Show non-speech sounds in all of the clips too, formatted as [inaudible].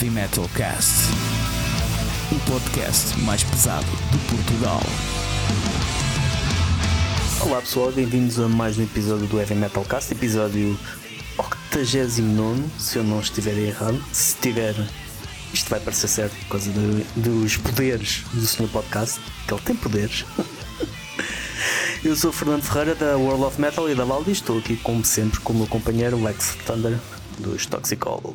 Heavy Metal Cast, o podcast mais pesado de Portugal. Olá pessoal, bem-vindos a mais um episódio do Heavy Metal Cast, episódio 89, se eu não estiver errado. Se tiver, isto vai parecer certo por causa dos poderes do Sr. Podcast, que ele tem poderes. [laughs] Eu sou o Fernando Ferreira da World of Metal e da Valdi, estou aqui como sempre com o meu companheiro Lex Thunder dos Toxicol.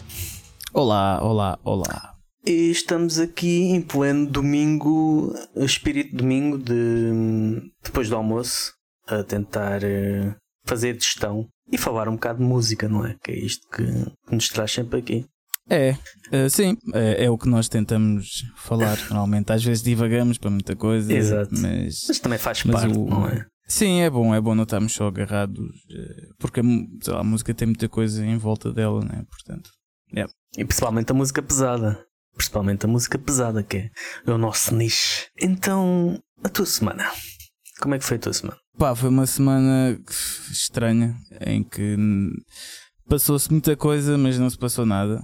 Olá, olá, olá. E estamos aqui em pleno domingo, espírito domingo de depois do almoço, a tentar eh, fazer digestão e falar um bocado de música, não é? Que é isto que, nos traz sempre aqui. É, eh, sim, é, é o que nós tentamos falar normalmente. Às vezes divagamos para muita coisa, Exato. mas Mas também faz Mas parte, o- não é? sim, é bom, é bom não estarmos só agarrados, eh, porque lá, a música tem muita coisa em volta dela, né? Portanto, E principalmente a música pesada. Principalmente a música pesada, que é, o nosso nicho. Então, a tua semana. Como é que foi a tua semana? pá, foi uma semana estranha em que passou-se muita coisa, mas não se passou nada.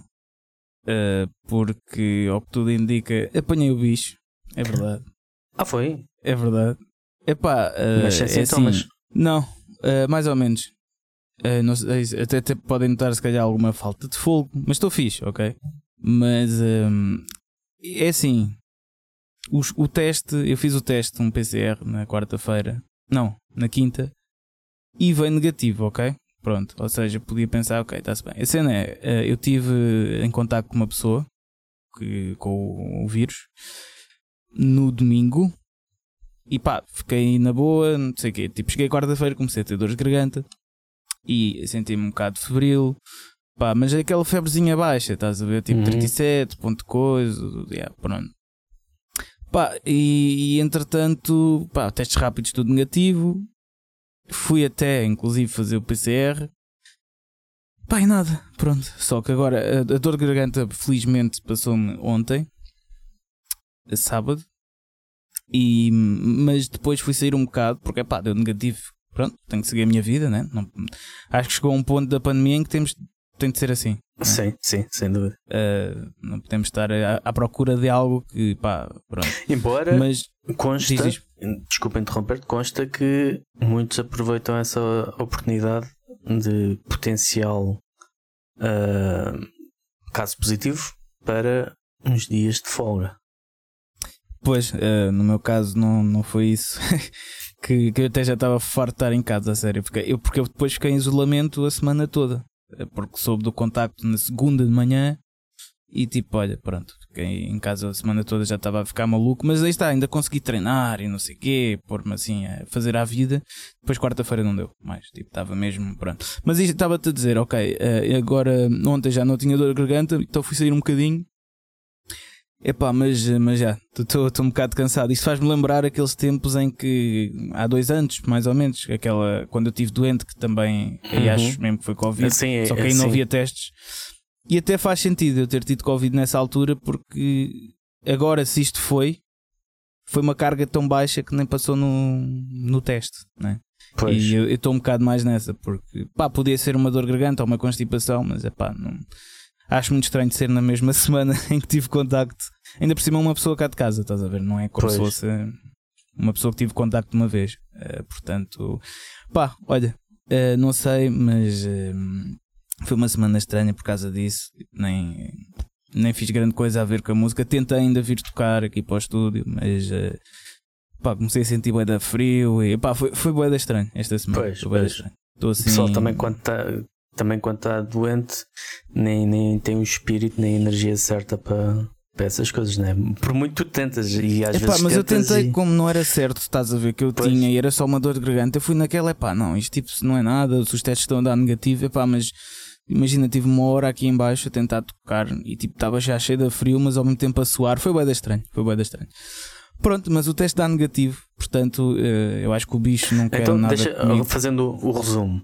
Eh, porque, ao que tudo indica, apanhei o bicho. É verdade. [laughs] Ah, foi? É verdade. Epá, eh, Mas sem é sintomas. assim, não, eh, mais ou menos. Eh, não sei, até, até podem notar se calhar alguma falta de fogo, mas estou fixe, ok? Mas ehm, é assim. os- o teste, eu fiz o teste, um PCR na quarta-feira, não, na quinta, e veio negativo, ok? Pronto, ou seja, podia pensar, ok, está-se bem. A cena é, eh, eu tive em contato com uma pessoa que, com o vírus no domingo e pá, fiquei na boa, não sei o quê. Tipo, cheguei quarta-feira, comecei a ter dores de garganta e senti-me um bocado febril. Pá, mas é aquela febrezinha baixa, estás a ver? Tipo Uhum. 37, ponto coisa, yeah, pronto. Pá, e, e entretanto, pá, testes rápidos tudo negativo. Fui até, inclusive, fazer o PCR. Pá, e nada, pronto. Só que agora a, a dor de garganta, felizmente, passou-me ontem, a sábado. E, mas depois fui sair um bocado, porque pá, deu negativo. Pronto, tenho que seguir a minha vida, né? Não, acho que chegou um ponto da pandemia em que temos, tem de ser assim. né? Sim, sim, sem dúvida. Uh, não podemos estar à, à procura de algo que, pá, pronto. Embora Mas, consta, diz, diz. desculpa interromper-te, consta que muitos aproveitam essa oportunidade de potencial ah, caso positivo para uns dias de folga. pois, uh, no meu caso, não, não foi isso. [laughs] que, que eu até já estava farto de estar em casa, a sério. Porque eu, porque eu depois fiquei em isolamento a semana toda. Uh, Porque soube do contacto na segunda de manhã. E tipo, olha, pronto, fiquei em casa a semana toda, já estava a ficar maluco, mas aí está, ainda consegui treinar e não sei o quê, pôr-me assim a fazer à vida. Depois quarta-feira não deu mais, tipo, estava mesmo, pronto. Mas isto estava-te a dizer, ok, eh, agora ontem já não tinha dor de garganta, então fui sair um bocadinho. Epá, mas, mas já, estou um bocado cansado. Isto faz-me lembrar aqueles tempos em que, há dois anos, mais ou menos, aquela, quando eu estive doente, que também, Uhum. acho mesmo que foi Covid, Assim, é- só que aí assim. não havia testes. E até faz sentido eu ter tido Covid nessa altura, porque agora, se isto foi, foi uma carga tão baixa que nem passou no, no teste, né? Pois. E eu estou um bocado mais nessa, porque pá, podia ser uma dor garganta ou uma constipação, mas é pá, não. Acho muito estranho ser na mesma [laughs] semana em que tive contacto. Ainda por cima, uma pessoa cá de casa, estás a ver? Não é como se Pois. fosse uma pessoa que tive contacto uma vez. Eh, portanto, pá, olha, eh, não sei, mas eh, foi uma semana estranha por causa disso. Nem, nem fiz grande coisa a ver com a música. Tentei ainda vir tocar aqui para o estúdio, mas pá, comecei a sentir bué da frio e pá, foi, foi bué da estranho esta semana. Pois, foi bué da pois. estranho. Estou assim. pessoal também quando está também quando está doente nem, nem tem o espírito nem a energia certa para, para essas coisas, né? Por muito tu tentas e às Epá, vezes mas eu tentei, e- como não era certo, estás a ver que eu Pois. tinha e era só uma dor de garganta, eu fui naquela, epá, não, isto tipo não é nada, se os testes estão a dar negativo, epá, mas imagina, tive uma hora aqui em baixo a tentar tocar e tipo estava já cheio de frio, mas ao mesmo tempo a suar, foi da estranho, foi da estranho. Pronto, mas o teste dá negativo, portanto, eh, eu acho que o bicho não quer Então, nada deixa, comigo. fazendo o resumo,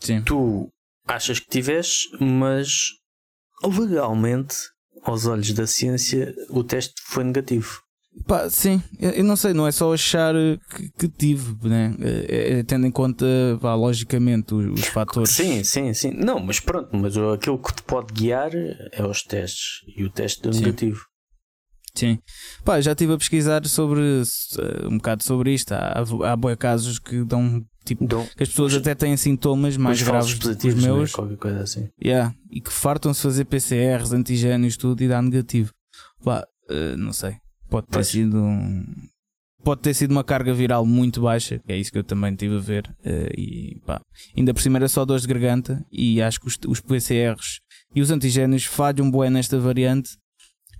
Sim. tu achas que tiveste, mas legalmente, aos olhos da ciência, o teste foi negativo. Pá, sim, eu não sei, não é só achar que, que tive, né? É, é, tendo em conta, pá, logicamente, os, os, fatores. Sim, sim, sim. Não, mas pronto, mas aquilo que te pode guiar é os testes e o teste do negativo. Sim, pá, já estive a pesquisar sobre um bocado sobre isto. Há, há boa casos que dão tipo dão, que as pessoas até têm sintomas mais graves do que os né? meus. Né? Qualquer coisa assim. Yeah, e que fartam-se fazer PCRs, antigénios, tudo e dá negativo. Pá, uh, não sei. Pode ter sido um, pode ter sido uma carga viral muito baixa, que é isso que eu também tive a ver. Uh, e pá, ainda por cima era só dores de garganta. E acho que os, os PCRs e os antigénios falham bué nesta variante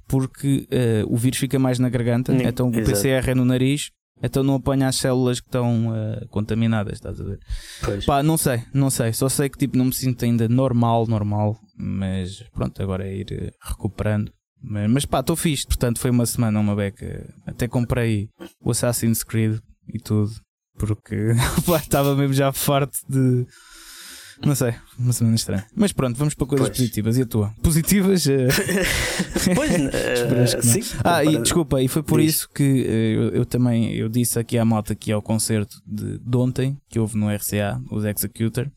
porque uh, o vírus fica mais na garganta, Sim, então o PCR é no nariz, então não apanha as células que estão uh, contaminadas, estás a ver? Pois. Pá, não sei, não sei, só sei que tipo não me sinto ainda normal, normal, mas pronto, agora é ir recuperando mas, mas pá, estou fixe. Portanto, foi uma semana, uma beca. Até comprei o Assassin's Creed e tudo. Porque [laughs] estava mesmo já farto de. Não sei, uma semana estranha. Mas pronto, vamos para coisas pois. positivas. E a tua? Positivas? Eh, [laughs] pois, [laughs] uh, sim. Ah, e desculpa, e foi por Diz. isso que uh, eu, eu, também eu disse aqui à malta que ao concerto de, de ontem, que houve no RCA, os Executor.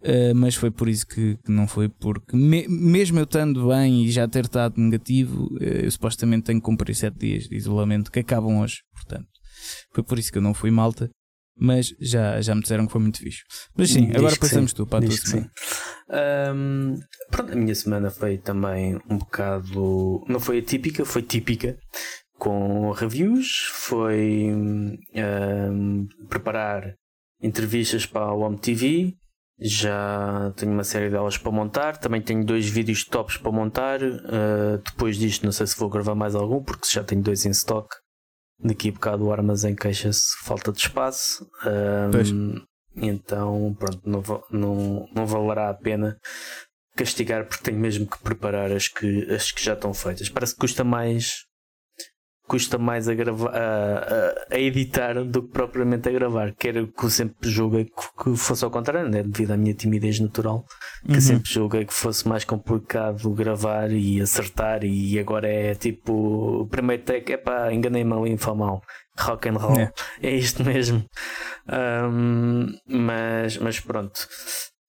Uh, mas foi por isso que, que não foi, porque me, mesmo eu estando bem e já ter estado negativo, uh, eu supostamente tenho que cumprir 7 dias de isolamento que acabam hoje, portanto, foi por isso que eu não fui malta. Mas já, já me disseram que foi muito fixe. Mas sim, Diz agora passamos sim. tu para a tua semana. Um, pronto, a minha semana foi também um bocado. Não foi atípica, foi típica com reviews, foi um, preparar entrevistas para a Home TV, já tenho uma série delas para montar. Também tenho dois vídeos tops para montar. Uh, depois disto, não sei se vou gravar mais algum, porque já tenho dois em stock. Daqui a bocado o armazém queixa-se falta de espaço. Um, então, pronto, não, não, não valerá a pena castigar porque tenho mesmo que preparar as que, as que já estão feitas. Parece que custa mais custa mais a, gravar, a, a, editar do que propriamente a gravar. Que era que eu sempre julguei que fosse ao contrário, né? devido à minha timidez natural, que uhum. sempre julguei que fosse mais complicado gravar e acertar. E agora é tipo: o primeiro take é pá, enganei-me ali em mal. Rock and roll, é, é isto mesmo. Um, mas, mas pronto.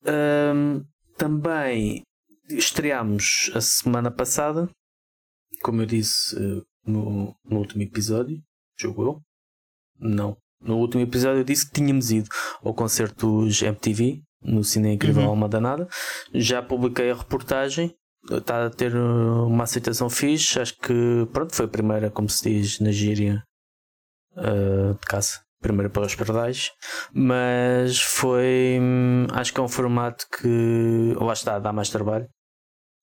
Um, também estreámos a semana passada, como eu disse, no, no último episódio, jogo eu? Não. No último episódio eu disse que tínhamos ido ao concerto dos MTV no Cine Incrível uhum. Alma Danada. Já publiquei a reportagem. Está a ter uma aceitação fixe. Acho que pronto, foi a primeira, como se diz na gíria uh, de caça. Primeira para os pardais, mas foi. Acho que é um formato que lá está, dá mais trabalho,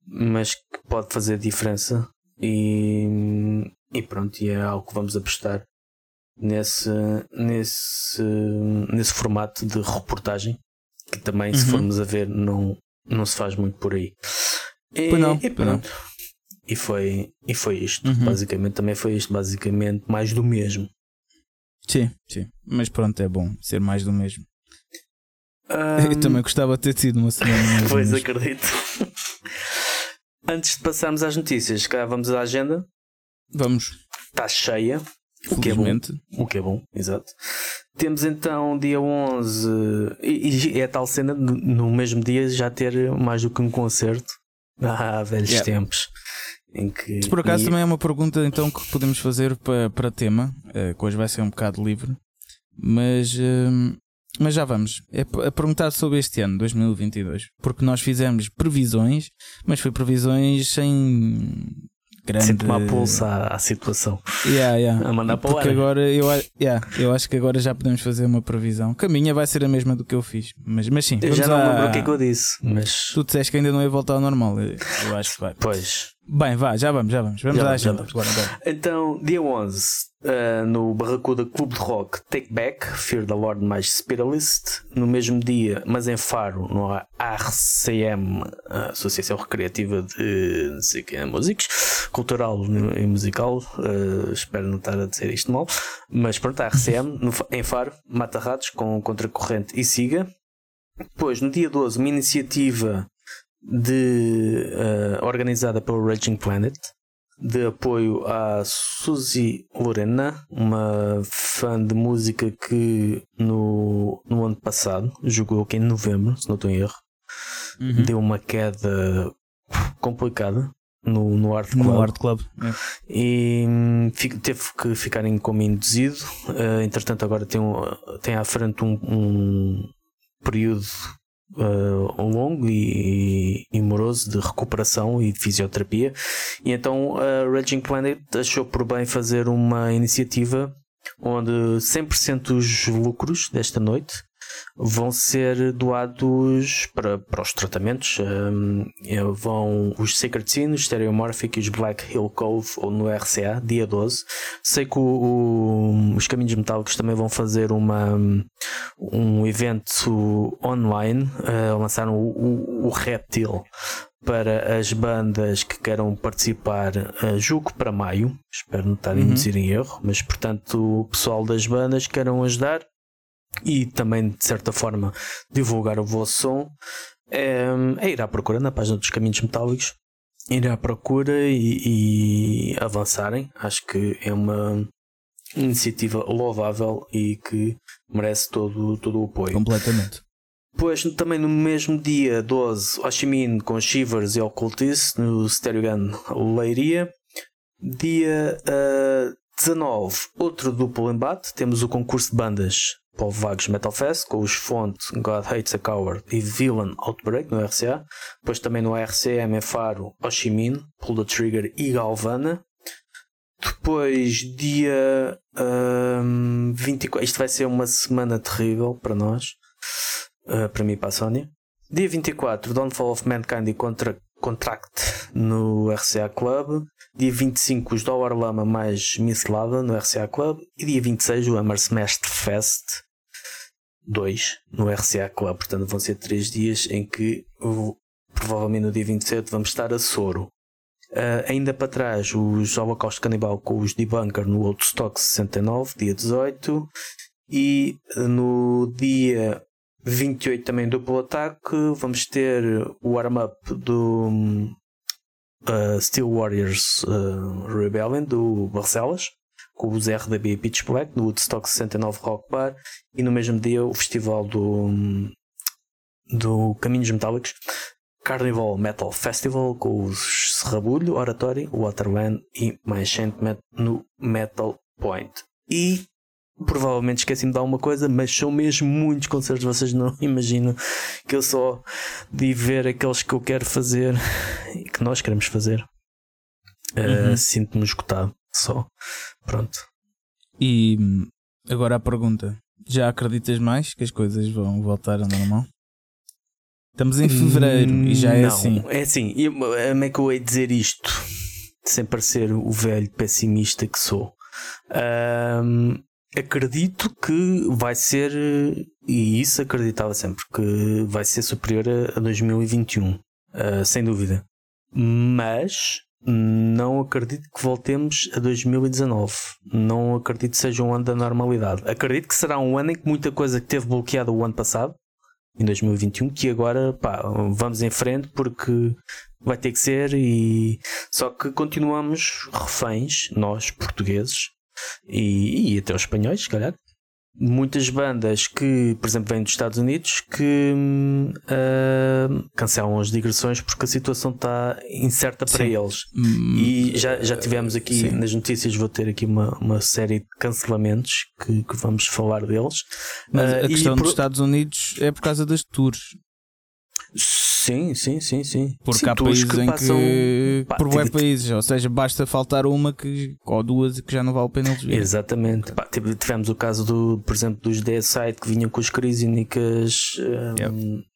mas que pode fazer diferença e, e pronto, e é algo que vamos apostar nesse, nesse, nesse formato de reportagem que também, uhum. se formos a ver, não, não se faz muito por aí. E, não, e pronto. E foi, e foi isto. Uhum. Basicamente, também foi isto. Basicamente, mais do mesmo. Sim, sim. Mas pronto, é bom ser mais do mesmo. Um... [laughs] Eu também gostava de ter tido uma [laughs] semana. pois acredito. Antes de passarmos às notícias, cá vamos à agenda. Vamos. Está cheia. O que é bom. O que é bom, exato. Temos então dia 11 e, e é a tal cena no mesmo dia já ter mais do que um concerto. Ah, velhos yeah. tempos. Em que, Se por acaso e... também é uma pergunta então que podemos fazer para, para tema, uh, que hoje vai ser um bocado livre, mas uh, mas já vamos. É a perguntar sobre este ano, 2022. Porque nós fizemos previsões, mas foi previsões sem grande. Sem tomar pulso à, à situação. Yeah, yeah. A mandar para Porque agora eu, yeah, eu acho que agora já podemos fazer uma previsão. Que a minha vai ser a mesma do que eu fiz. Mas, mas sim. Eu já não lembro o que é que eu disse. Mas... Tu disseste que ainda não ia voltar ao normal. Eu acho que vai. Pois. Bem, vá, já vamos, já vamos. Vamos já, à agenda. Então, dia 11, uh, no Barracuda Clube de Rock Take Back, Fear the Lord mais Spiritualist. No mesmo dia, mas em Faro, no ARCM, Associação Recreativa de não sei que, Músicos, Cultural e Musical. Uh, espero não estar a dizer isto mal. Mas pronto, a ARCM, no, em Faro, Mata Ratos, com Contracorrente e Siga. Depois, no dia 12, uma iniciativa de, uh, organizada pelo Raging Planet, de apoio à Suzy Lorena, uma fã de música que no, no ano passado jogou aqui em novembro, se não estou em erro, uhum. deu uma queda complicada no, no Art Club. No Art Club. É. E hum, teve que ficar em coma induzido. Uh, entretanto, agora tem, um, tem à frente um, um período uh, longo e, e, moroso de recuperação e de fisioterapia. E então a Raging Planet achou por bem fazer uma iniciativa onde 100% dos lucros desta noite vão ser doados para, para os tratamentos. Um, vão os Sacred Sin, os Stereomorphic e os Black Hill Cove ou no RCA, dia 12. Sei que o, o, os Caminhos Metálicos também vão fazer uma, um evento online. Uh, lançaram o, o, o Reptil para as bandas que queiram participar, uh, julgo para maio, espero não estar a uhum. induzir em erro, mas portanto o pessoal das bandas que queiram ajudar, e também, de certa forma, divulgar o vosso som, é, é ir à procura na página dos Caminhos Metálicos, ir à procura e, e avançarem. Acho que é uma iniciativa louvável e que merece todo, todo o apoio. Completamente. Depois, também no mesmo dia 12, Oshimin com Shivers e Occultist no Stereo Gun Leiria. Dia uh, 19, outro duplo embate. Temos o concurso de bandas Paul Vagos Metal Fest, com os fontes God Hates a Coward e Villain Outbreak no RCA. Depois também no RCM é Faro, Oshimin, Pull the Trigger e Galvana. Depois, dia um, 24. Isto vai ser uma semana terrível para nós, uh, para mim e para a Sónia. Dia 24, Downfall of Mankind e Contra Contract no RCA Club. Dia 25, os Dollar Lama mais Miss Lava no RCA Club. E dia 26, o Hammer Smash Fest 2 no RCA Club. Portanto, vão ser 3 dias em que provavelmente no dia 27 vamos estar a Soro. Uh, ainda para trás, os Holocausto Canibal com os Debunker no Outstock 69, dia 18. E no dia 28 também duplo ataque. Vamos ter o warm-up do uh, Steel Warriors uh, Rebellion do Barcelas com os RDB Pitch Black no Woodstock 69 Rock Bar e no mesmo dia o festival do, do Caminhos Metálicos Carnival Metal Festival com os Serrabulho, Oratory, Waterland e My Enchantment no Metal Point. E provavelmente esqueci-me de alguma coisa, mas são mesmo muitos concertos. Vocês não [laughs] imaginam que eu só de ver aqueles que eu quero fazer e que nós queremos fazer. Uh, uhum. Sinto-me esgotado só. Pronto. E agora a pergunta: já acreditas mais que as coisas vão voltar ao normal? Estamos em fevereiro hum, e já é não, assim. É assim, como é que eu hei dizer isto sem parecer o velho pessimista que sou? Um, acredito que vai ser, e isso acreditava sempre, que vai ser superior a, 2021, uh, ah, sem dúvida. Mas não acredito que voltemos a 2019. Não acredito que seja um ano da normalidade. Acredito que será um ano em que muita coisa que teve bloqueada o ano passado, em 2021, que agora pá, vamos em frente porque vai ter que ser e só que continuamos reféns, nós portugueses e, e até os espanhóis, se calhar, muitas bandas que, por exemplo, vêm dos Estados Unidos que uh, cancelam as digressões porque a situação está incerta para Sim. eles. Hum, e já, já tivemos aqui Sim. nas notícias, vou ter aqui uma, uma série de cancelamentos que, que vamos falar deles. Mas uh, a questão dos Estados Unidos é por causa das tours. Sim, sim, sim, sim. Porque sim, há países que em passam... que. Pá, por bué países, ou seja, basta faltar uma que, ou duas que já não vale a pena eles verem. Exatamente. Pá, tivemos o caso, do, por exemplo, dos Deadside que vinham com as crisínicas. Um, yep.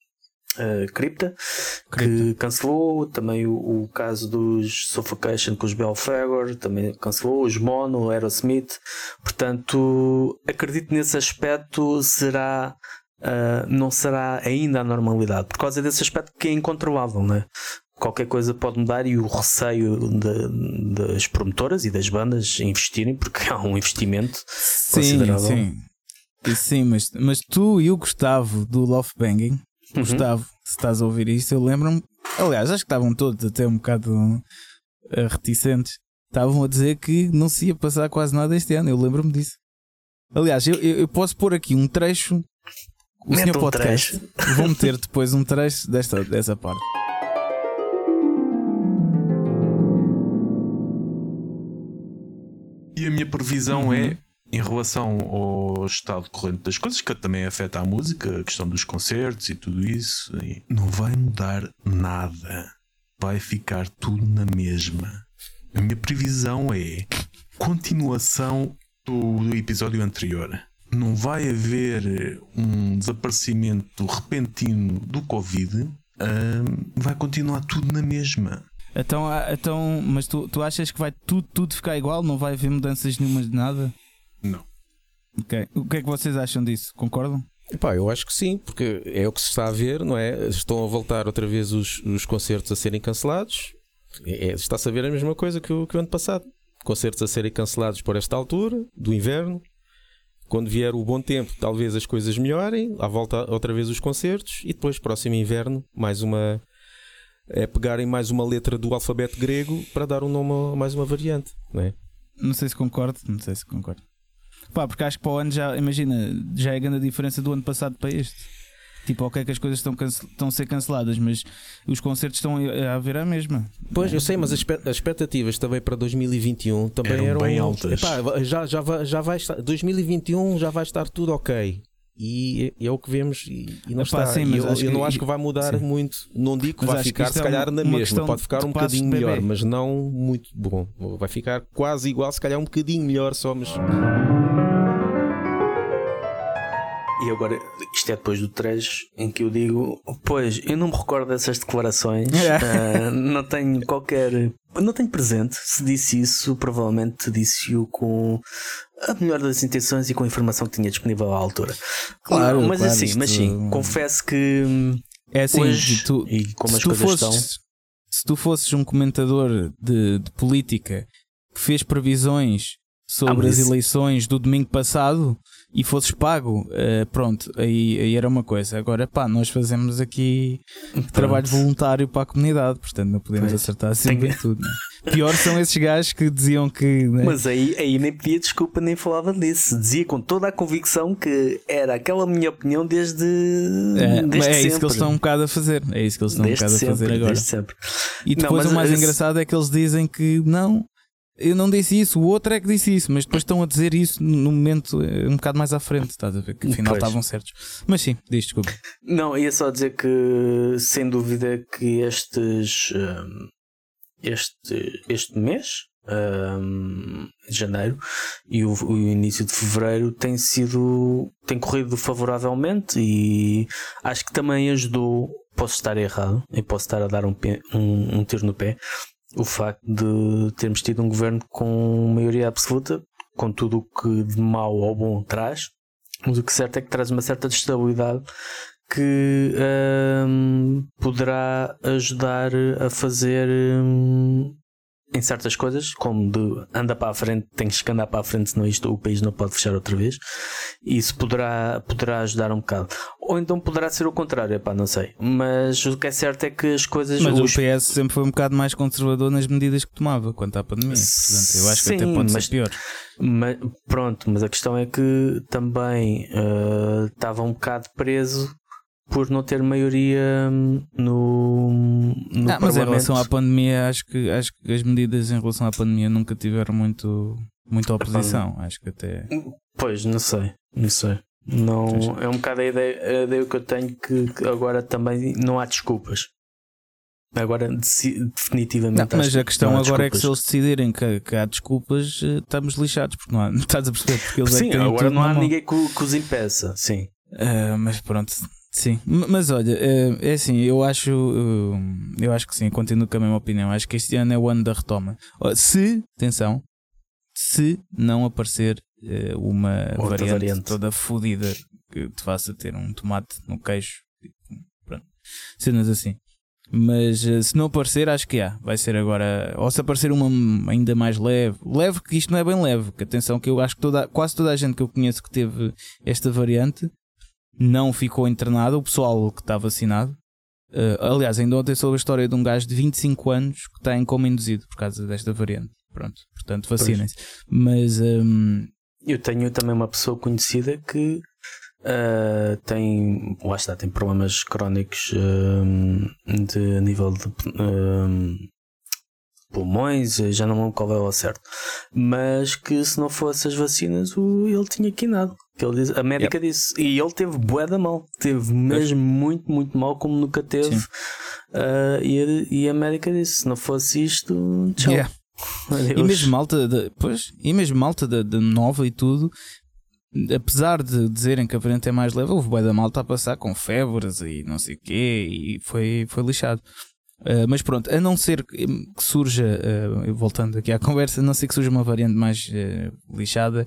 Uh, Cripta, que cancelou, também o, o, caso dos Suffocation com os Belfagor, também cancelou, os Mono, Aerosmith, portanto acredito nesse aspecto será uh, não será ainda a normalidade, por causa desse aspecto que é incontrolável, né? Qualquer coisa pode mudar e o receio de, das promotoras e das bandas investirem, porque [laughs] há um investimento sim, considerável. Sim, sim mas, mas tu e o Gustavo do Love Banging, uhum. Gustavo, se estás a ouvir isto, eu lembro-me, aliás, acho que estavam todos até um bocado uh, reticentes estavam a dizer que não se ia passar quase nada este ano. Eu lembro-me disso. Aliás, eu, eu, eu posso pôr aqui um trecho. O Mete senhor um podcast. Vou meter depois um trecho desta, dessa parte. E a minha previsão Uhum. é, em relação ao estado corrente das coisas, que também afeta a música, a questão dos concertos e tudo isso, e não vai mudar nada. Vai ficar tudo na mesma. A minha previsão é continuação do, do episódio anterior. Não vai haver um desaparecimento repentino do Covid. Vai continuar tudo na mesma. Então, ah, então mas tu, tu achas que vai tudo, tudo ficar igual? Não vai haver mudanças nenhumas de nada? Não. Ok. O que é que vocês acham disso? Concordam? Pá, eu acho que sim, porque é o que se está a ver, não é? Estão a voltar outra vez os, os concertos a serem cancelados. É, é- está-se a ver a mesma coisa que o, que o ano passado. Concertos a serem cancelados por esta altura, do inverno. Quando vier o bom tempo, talvez as coisas melhorem. À volta outra vez os concertos. E depois, próximo inverno, mais uma. É pegarem mais uma letra do alfabeto grego para dar um nome a mais uma variante, não é? Não sei se concordo. Não sei se concordo. Pá, porque acho que para o ano já, imagina, já é grande a diferença do ano passado para este. Tipo, ok que as coisas estão, estão a ser canceladas, mas os concertos estão a haver a mesma. Pois, eu sei, mas as expectativas também para 2021 também Eram eram, bem altas. Epá, já, já, vai, já vai estar, 2021 já vai estar tudo ok. E é, é o que vemos e, e não Epá, está. sim, eu, eu que- não acho que vai mudar sim. muito. Não digo que Mas vai que ficar, isto se é calhar, um- na uma mesma. Pode ficar um bocadinho melhor, bebê. mas não muito bom. Vai ficar quase igual, se calhar um bocadinho melhor só, mas. E agora, isto é depois do trecho em que eu digo: Pois, eu não me recordo dessas declarações, ah, não tenho qualquer. Não tenho presente. Se disse isso, provavelmente disse-o com a melhor das intenções e com a informação que tinha disponível à altura. Claro, mas claro, assim, mas isto- sim, confesso que É assim, hoje, tu, e como se as tu coisas fosses, estão. se tu fosses um comentador de, de política que fez previsões sobre Ah, mas as eleições do domingo passado e fosses pago, eh, pronto, aí, aí era uma coisa. Agora, pá, nós fazemos aqui trabalho voluntário para a comunidade, portanto não podemos Pois. acertar sempre Tenho- tudo. né? Pior são esses gajos que diziam que. né? Mas aí, aí nem pedia desculpa nem falava disso. Dizia com toda a convicção que era aquela minha opinião desde, é, desde é sempre. isso que eles estão um bocado a fazer. É isso que eles estão desde um bocado sempre, a fazer agora. E Não, depois mas o mais esse- engraçado é que eles dizem que não, eu não disse isso, o outro é que disse isso, mas depois estão a dizer isso no momento eh, um bocado mais à frente, estás a ver? Que afinal Pois. estavam certos. Mas sim, diz desculpa. Não, ia só dizer que sem dúvida que estes hum, este, este mês hum, de janeiro e o, o início de fevereiro tem sido tem corrido favoravelmente e acho que também ajudou posso estar errado e posso estar a dar um, pé- um, um tiro no pé o facto de termos tido um governo com maioria absoluta com tudo o que de mau ou bom traz mas o que certo é que traz uma certa estabilidade que hum, poderá ajudar a fazer hum, em certas coisas, como de anda para a frente, tens que andar para a frente, senão isto o país não pode fechar outra vez. Isso poderá, poderá ajudar um bocado. Ou então poderá ser o contrário, epá, não sei. Mas o que é certo é que as coisas. Mas os- o PS sempre foi um bocado mais conservador nas medidas que tomava quanto à pandemia. Portanto, eu acho que até Sim, pode mas- ser pior. Ma- pronto, mas a questão é que também eh, estava um bocado preso por não ter maioria hum, no, no Ah, mas em relação à pandemia, acho que, acho que as medidas em relação à pandemia nunca tiveram muito, muita oposição. Acho que até. Pois, não sei, não sei. Não, é um bocado a ideia, a ideia que eu tenho que, que agora também não há desculpas. Agora definitivamente. Não, mas a questão agora é que se desculpas. eles decidirem que, que há desculpas, eh, estamos lixados, porque não há, [laughs] estás a perceber? Porque eles é Sim, têm agora não há ninguém que, que os impeça. Sim. Ah, mas pronto, sim. Mas olha, eh, é assim, eu acho, eh, eu acho que sim, continuo com a mesma opinião. Acho que este ano é o ano da retoma. Ó, Se, atenção, se não aparecer eh, uma variante, variante. toda fodida que te faça ter um tomate no queixo, tipo, pronto, cenas assim. Mas se não aparecer, acho que há. Vai ser agora. Ou se aparecer uma ainda mais leve. Leve, que isto não é bem leve. Que atenção, que eu acho que toda, quase toda a gente que eu conheço que teve esta variante não ficou internada. O pessoal que está vacinado. Eh, aliás, ainda ontem soube a história de um gajo de 25 anos que está em coma induzido por causa desta variante. Pronto, portanto, vacinem-se. Mas. Um... Eu tenho também uma pessoa conhecida que Uh, tem, lá está, tem problemas crónicos uh, de nível de uh, pulmões, já não lembro qual é o certo, mas que se não fosse as vacinas, o, ele tinha quinado. Diz, a médica yep. disse, e ele teve bué da mal, teve mesmo muito, muito mal, como nunca teve. Uh, e, e, a médica disse: se não fosse isto, tchau. Yeah. [laughs] E mesmo malta, de, pois, e mesmo malta de, de nova e tudo, apesar de dizerem que a variante é mais leve, houve bué da malta a passar com febres e não sei o quê, e foi, foi lixado. Uh, mas pronto, a não ser que surja, uh, voltando aqui à [laughs] conversa, a não ser que surja uma variante mais uh, lixada,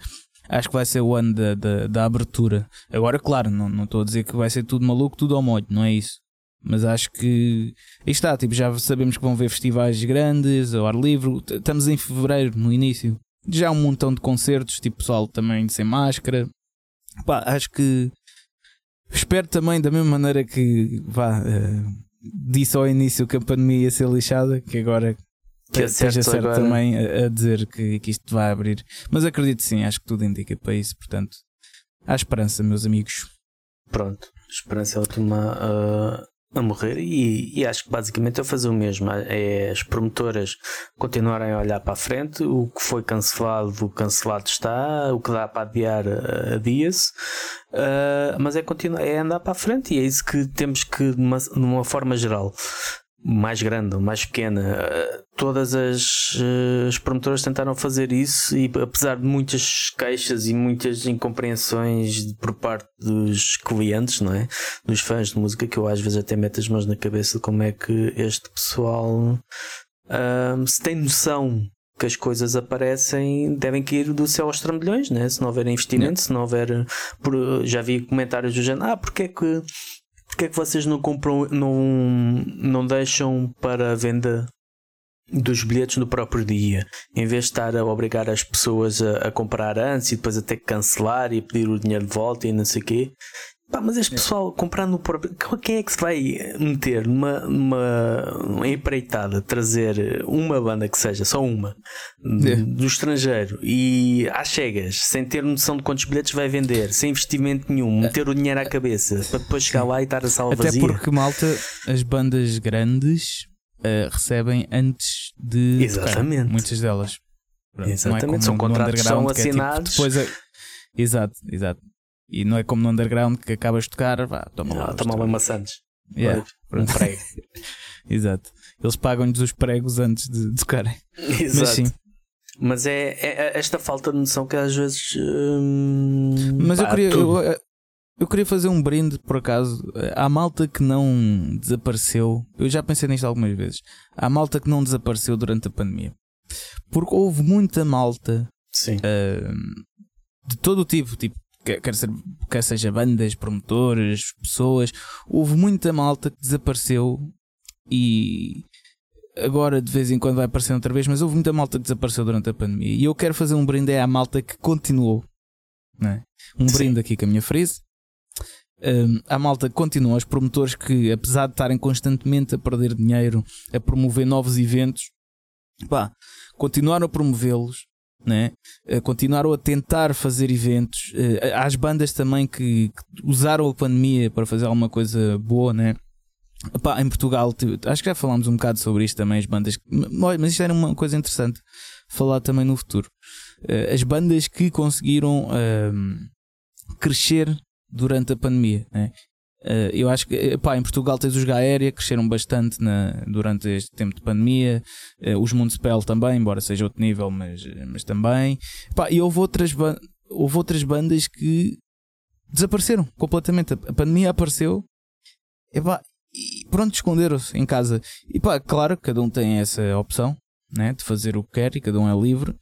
acho que vai ser o ano da, da, da abertura. Agora, claro, não estou a dizer que vai ser tudo maluco, tudo ao molho, não é isso. Mas acho que aí está, tipo, já sabemos que vão ver festivais grandes, ao ar livre. Estamos em fevereiro, no início. Já um montão de concertos, tipo pessoal também sem máscara. Pá, acho que espero também da mesma maneira que vá, uh, disse ao início que a pandemia ia ser lixada, que agora que esteja certo agora. também a, a, dizer que, que isto vai abrir. Mas acredito sim, acho que tudo indica para isso, portanto, há esperança, meus amigos. Pronto, esperança é última uh, a morrer e, e, acho que basicamente é fazer o mesmo. É as promotoras continuarem a olhar para a frente, o que foi cancelado, cancelado está, o que dá para adiar, adia-se, uh, mas é, continuar, é andar para a frente e é isso que temos que, de uma, de uma forma geral, mais grande ou mais pequena. Todas as, as promotoras tentaram fazer isso e apesar de muitas queixas e muitas incompreensões por parte dos clientes, não é? Dos fãs de música, que eu às vezes até meto as mãos na cabeça de como é que este pessoal um, se tem noção que as coisas aparecem devem cair do céu aos trambolhões, né? se não houver investimento, se não houver. Já vi comentários do género: ah, porque é que porque é que vocês não compram, não, não deixam para a venda dos bilhetes no próprio dia, em vez de estar a obrigar as pessoas a, a comprar antes e depois a ter que cancelar e pedir o dinheiro de volta e não sei o quê. Pá, mas este pessoal comprar no próprio. Quem é que se vai meter numa, numa, empreitada, trazer uma banda que seja, só uma, é. do estrangeiro e às cegas, sem ter noção de quantos bilhetes vai vender, sem investimento nenhum, meter o dinheiro à cabeça para depois chegar lá e estar a sala Até vazia? porque, malta, as bandas grandes uh, recebem antes de. Exatamente. Tocar, muitas delas. Pronto, Exatamente, é são contratos que são assinados. É tipo, depois é... Exato, exato. E não é como no underground que acabas de tocar, vá, toma lá. toma lá maçãs. Yeah. Um prego. [laughs] Exato. Eles pagam-lhes os pregos antes de, de tocarem. Exato. Mas sim. Mas é, é, esta falta de noção que às vezes. Hum, Mas pá, eu, queria, eu, eu, queria fazer um brinde, por acaso. Há malta que não desapareceu. Eu já pensei nisto algumas vezes. Há malta que não desapareceu durante a pandemia. Porque houve muita malta. Sim. Uh, de todo o tipo. Tipo, quer, ser, quer seja bandas, promotores, pessoas, houve muita malta que desapareceu e agora de vez em quando vai aparecendo outra vez, mas houve muita malta que desapareceu durante a pandemia e eu quero fazer um brinde à malta que continuou. É? Um Sim. brinde aqui com a minha frase. Um, a malta que continua, os promotores que, apesar de estarem constantemente a perder dinheiro, a promover novos eventos, pá, continuaram a promovê-los, né? Uh, continuaram a tentar fazer eventos. Uh, às bandas também que, usaram a pandemia para fazer alguma coisa boa, né? Epá, em Portugal, acho que já falámos um bocado sobre isto também, as bandas. Mas isto era uma coisa interessante falar também no futuro. Uh, as bandas que conseguiram ehm, crescer durante a pandemia. Né? Uh, eu acho que pá, em Portugal tens os Gaéria, cresceram bastante na, durante este tempo de pandemia. Uh, os Municipal também, embora seja outro nível, mas, mas também. Pá, e houve outras, houve outras bandas que desapareceram completamente. A pandemia apareceu epá, e pronto, esconderam-se em casa. E pá, claro, cada um tem essa opção né, de fazer o que quer e cada um é livre.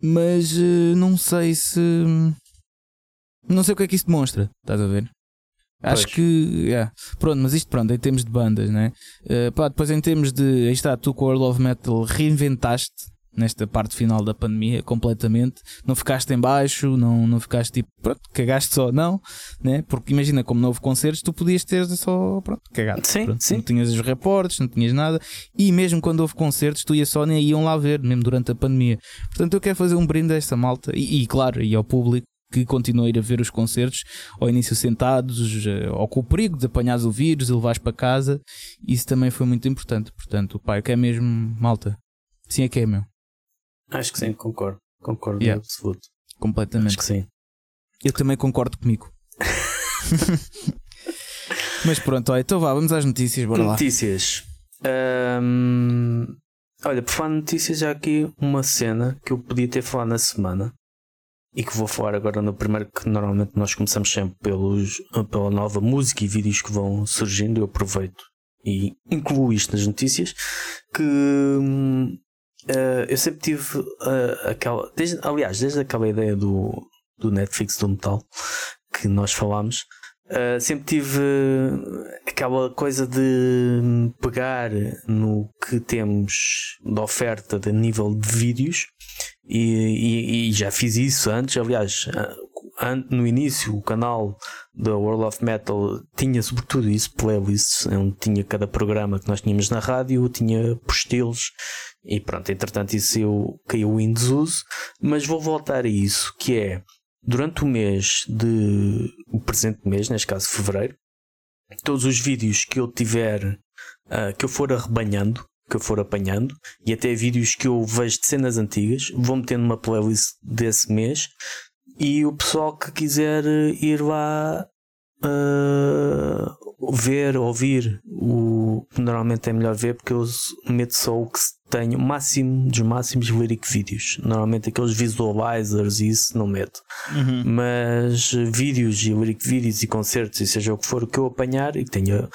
Mas não sei se. Não sei o que é que isso demonstra, estás a ver? Acho pois. que. Yeah. Pronto, mas isto pronto, em termos de bandas, né? Uh, pá, depois em termos de. Aí está, tu com o World of Metal reinventaste, nesta parte final da pandemia, completamente. Não ficaste em baixo, não, não ficaste tipo, pronto, cagaste só, não, né? Porque imagina, como não houve concertos, tu podias ter só, pronto, cagado. Sim, pronto. sim. Não tinhas os reportes, não tinhas nada. E mesmo quando houve concertos, tu e a Sónia iam lá ver, mesmo durante a pandemia. Portanto, eu quero fazer um brinde a esta malta e, e claro, e ao público que continua a ir a ver os concertos ao início sentados, eh, ou com o perigo de apanhares o vírus e levares para casa. Isso também foi muito importante. Portanto, o pai quer mesmo malta. Sim, é que é, meu. Acho que sim, concordo. Concordo Yeah. absoluto. Completamente. Acho que sim. Eu também concordo comigo. [laughs] Mas pronto, olha, então vá, vamos às notícias, bora lá. Notícias. Olha, por falar de notícias, há aqui uma cena que eu podia ter falado na semana e que vou falar agora no primeiro, que normalmente nós começamos sempre pelos, pela nova música e vídeos que vão surgindo. Eu aproveito e incluo isto nas notícias. Que ah, eu sempre tive ah, aquela. Desde, aliás, desde aquela ideia do, do Netflix do metal que nós falámos. Uh, sempre tive uh, aquela coisa de hum, pegar no que temos de oferta de nível de vídeos e, e- e já fiz isso antes. Aliás, uh, an- no início, o canal da World of Metal tinha sobretudo isso, playlists, onde tinha cada programa que nós tínhamos na rádio, tinha postilos e pronto. Entretanto, isso eu, caiu em desuso, mas vou voltar a isso que é durante o mês de o presente mês, neste caso fevereiro, todos os vídeos que eu tiver ah, que eu for arrebanhando, que eu for apanhando, e até vídeos que eu vejo de cenas antigas, vou meter numa playlist desse mês. E o pessoal que quiser ir lá ah, ver, ouvir, o normalmente é melhor ver porque eu meto só o que tenho, máximo dos máximos lyric vídeos. Normalmente aqueles visualizers e isso não meto Uhum. mas vídeos e lyric vídeos e concertos e seja o que for que eu apanhar e que tenha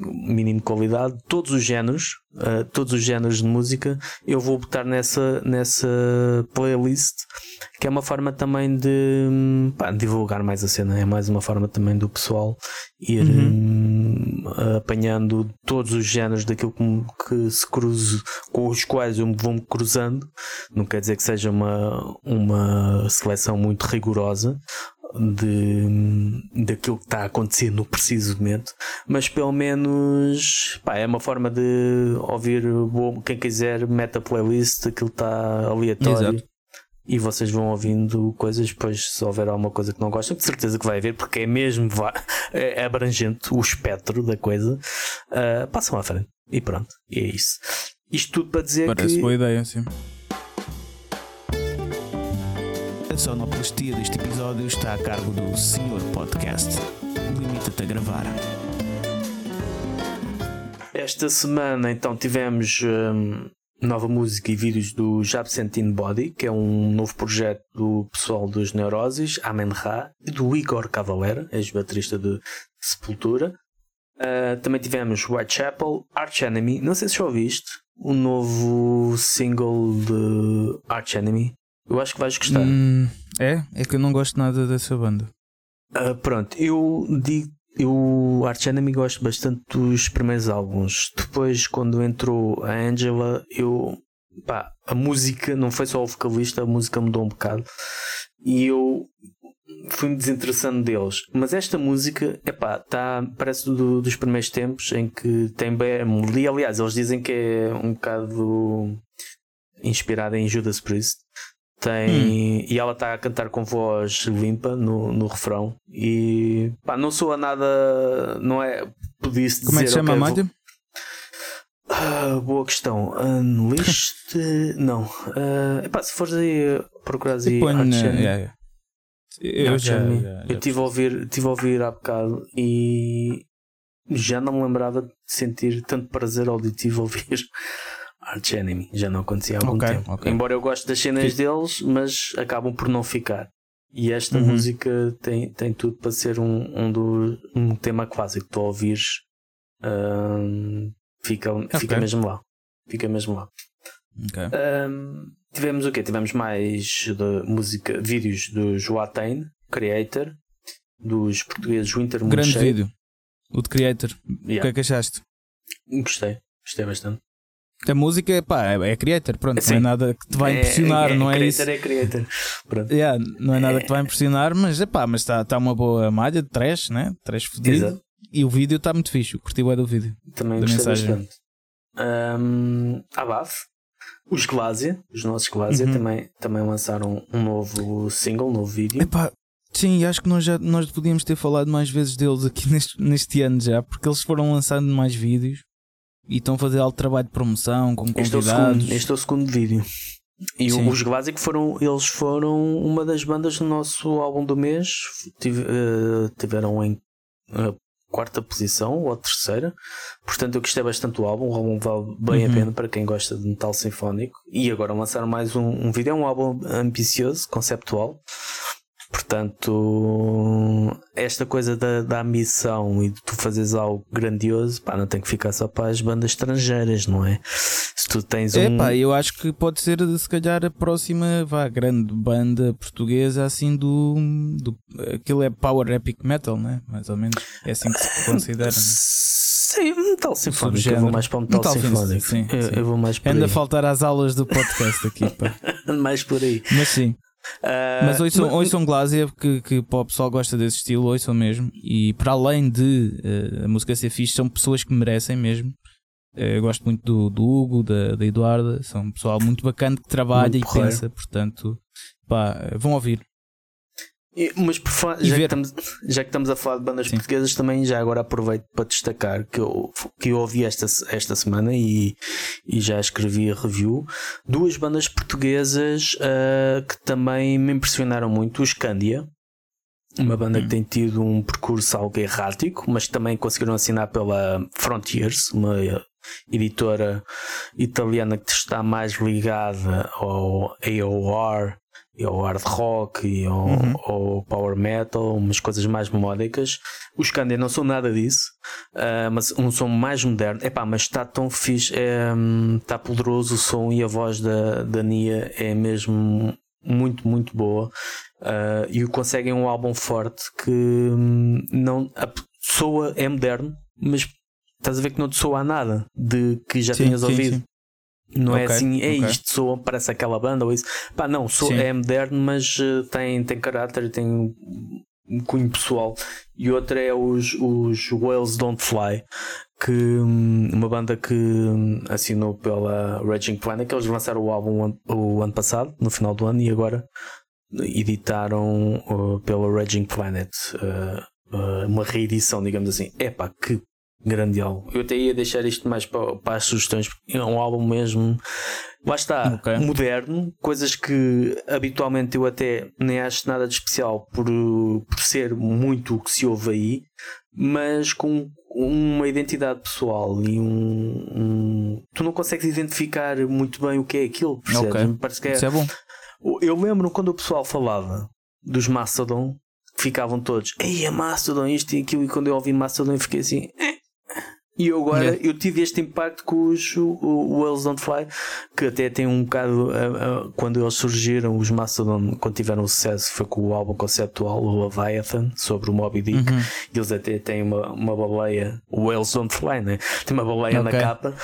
um mínimo de qualidade, todos os géneros, eh, todos os géneros de música, eu vou botar nessa, nessa playlist, que é uma forma também de hum, pá, divulgar mais a cena, é mais uma forma também do pessoal ir hum, apanhando todos os géneros daquilo que, que se cruze, com os quais eu me vou me cruzando. Não quer dizer que seja uma, uma seleção muito rigorosa de, daquilo que está a acontecer no preciso momento, mas pelo menos pá, é uma forma de ouvir quem quiser, mete a playlist, aquilo está aleatório. Exato. E vocês vão ouvindo coisas, depois se houver alguma coisa que não gostam, de certeza que vai haver, porque é mesmo va- é abrangente o espectro da coisa. ah, passam à frente. E pronto, e é isso. Isto tudo para dizer Parece que boa ideia, sim. A sonoplastia deste episódio está a cargo do Senhor Podcast. Limita-te a gravar. Esta semana então tivemos hum, nova música e vídeos do Jabsentin Body, que é um novo projeto do pessoal dos Neuroses, Amen Ra, e do Igor Cavalera, ex-baterista de Sepultura. Uh, também tivemos Whitechapel, Arch Enemy, não sei se já ouviste, o novo single de Arch Enemy. Eu acho que vais gostar. Hum, é? É que eu não gosto nada dessa banda. Ah, pronto, eu digo. Eu, Arch Enemy, gosto bastante dos primeiros álbuns. Depois, quando entrou a Angela, eu. Pá, a música, não foi só o vocalista, a música mudou um bocado. E eu fui-me desinteressando deles. Mas esta música, epá, tá, parece do- dos primeiros tempos em que tem bem a melodia. Aliás, eles dizem que é um bocado inspirada em Judas Priest. Tem, E ela está a cantar com voz limpa no, no refrão. E pá, não soa nada. Não é. Podia-se dizer. Como é que se chama a ok, vou-? Ah, boa questão. Unleashed. [laughs] não. Ah, epá, se fores aí procurar aí. Põe é. Eu Arch já, Enemy. já- já Eu estive a ouvir, tive a ouvir há bocado e já não me lembrava de sentir tanto prazer auditivo a ouvir Arch Enemy. Já não acontecia há algum Ok, tempo. ok. Embora eu goste das cenas deles, mas acabam por não ficar. E esta Uhum. música tem, tem tudo para ser um, um, do, um tema clássico. Tu ouvires, ahm, fica, fica Ok. mesmo lá. Fica mesmo lá. Ok. Ahm, tivemos o quê? Tivemos mais de música, vídeos do Joatain, Creator, dos portugueses Winter Grande Moonshade. vídeo. O de Creator. O que Yeah, é que achaste? Gostei, gostei bastante. A música pá, é, é creator, pronto, Sim. não é nada que te vai impressionar, é, não é creator, isso? É creator. Pronto. Yeah, não é nada que te vai impressionar, mas epá, mas está tá uma boa malha de trash, né? Trash. Exato. E o vídeo está muito fixe, eu curti o do vídeo. Também Da gostei mensagem. bastante. Um, Abaf, os Glásia, os nossos Glásia, Uhum. também, também lançaram um novo single, um novo vídeo. Epá, sim, acho que nós já nós podíamos ter falado mais vezes deles aqui [laughs] neste, neste ano já, porque eles foram lançando mais vídeos e estão a fazer algo de trabalho de promoção com Este é, o convidados. segundo, este é o segundo vídeo. E Sim. os que foram, eles foram uma das bandas do nosso álbum do mês, tive- eh, tiveram em eh, quarta posição ou terceira, portanto eu gostei bastante do álbum, o álbum vale bem a Uhum. pena para quem gosta de metal sinfónico e agora lançaram mais um, um vídeo, é um álbum ambicioso, conceptual, portanto esta coisa da, da ambição e de tu fazeres algo grandioso, pá, não tem que ficar só para as bandas estrangeiras, não é? Se tu tens um... Epá, eu acho que pode ser se calhar a próxima vá, grande banda portuguesa assim do, do. Aquilo é Power Epic Metal, né? Mais ou menos. É assim que se considera. Né? Sim, metal sinfónico. Eu vou mais para o metal, Metal sinfónico. sim, eu, sim. eu vou mais por Anda a aí. faltar às aulas do podcast aqui, pá. [laughs] mais por aí. Mas sim. Ah, Mas ouçam, ouçam Glásia, que, que pá, o pessoal gosta desse estilo, ouçam mesmo. E para além de eh, a música ser fixe, são pessoas que merecem mesmo. Eh, eu gosto muito do, do Hugo, da, da Eduarda, são um pessoal muito bacana que trabalha Muito e porreiro. pensa, portanto, pá, vão ouvir. Mas fa- já, que estamos, já que estamos a falar de bandas Sim. portuguesas, também já agora aproveito para destacar que eu, que eu ouvi esta, esta semana e, e já escrevi a review. Duas bandas portuguesas ah, que também me impressionaram muito: o Scandia. Uma banda Hum. que tem tido um percurso algo errático, mas que também conseguiram assinar pela Frontiers, uma editora italiana que está mais ligada ao AOR e ao hard rock e ao, Uhum. ao power metal, umas coisas mais melódicas. Os Scandia não são nada disso, ah, mas um som mais moderno. Epá, mas está tão fixe, é, hum, está poderoso o som e a voz da, da Nia é mesmo muito, muito boa. Ah, e conseguem um álbum forte que hum, não a soa, é moderno, mas estás a ver que não te soa a nada de que já Sim, tinhas sim, ouvido. sim. Não é Ok, assim, é ok. isto, soa, parece aquela banda ou isso. Pá, não, soa, Sim. é moderno, mas eh, tem, tem caráter e tem um cunho pessoal. E outra é os, os Whales Don't Fly, que hum, uma banda que hum, assinou pela Raging Planet, que eles lançaram o álbum o ano- o ano passado, no final do ano, e agora editaram uh, pela Raging Planet uh, uh, uma reedição, digamos assim. Epá, que grande álbum. Eu até ia deixar isto mais para, para as sugestões, porque é um álbum mesmo. Lá está, Ok. moderno, coisas que habitualmente eu até nem acho nada de especial por, por ser muito o que se ouve aí, mas com uma identidade pessoal e um, um- Tu não consegues identificar muito bem o que é aquilo, percebes? Ok. Parece que é, Isso é bom. eu lembro quando o pessoal falava dos Mastodon, ficavam todos, ei, a Mastodon, isto e aquilo, e quando eu ouvi Mastodon fiquei assim, "Eh." E eu agora Yeah. eu tive este impacto com os o, Whales Don't Fly, que até tem um bocado ah, ah, quando eles surgiram, os Mastodon, quando tiveram sucesso, foi com o álbum conceptual, o Leviathan, sobre o Moby Dick. Uhum. Eles até têm uma, uma baleia, o Whales Don't Fly, né? Tem uma baleia na Ok. capa.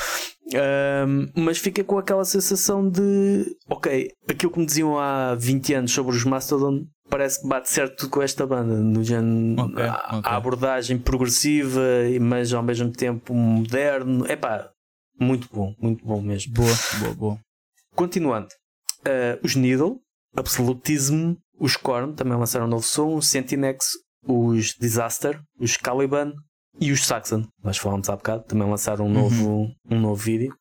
Ahm, mas fica com aquela sensação de ok, aquilo que me diziam há 20 anos sobre os Mastodon parece que bate certo com esta banda, no género Ok, a, ok. a abordagem progressiva, mas ao mesmo tempo moderno. Epá, muito bom, muito bom mesmo. Boa, boa, boa. Continuando, ah, os Needle, Absolutism, os Korn também lançaram um novo som, os Sentinex, os Disaster, os Caliban e os Saxon. Nós falámos há bocado, também lançaram um, novo, um novo vídeo.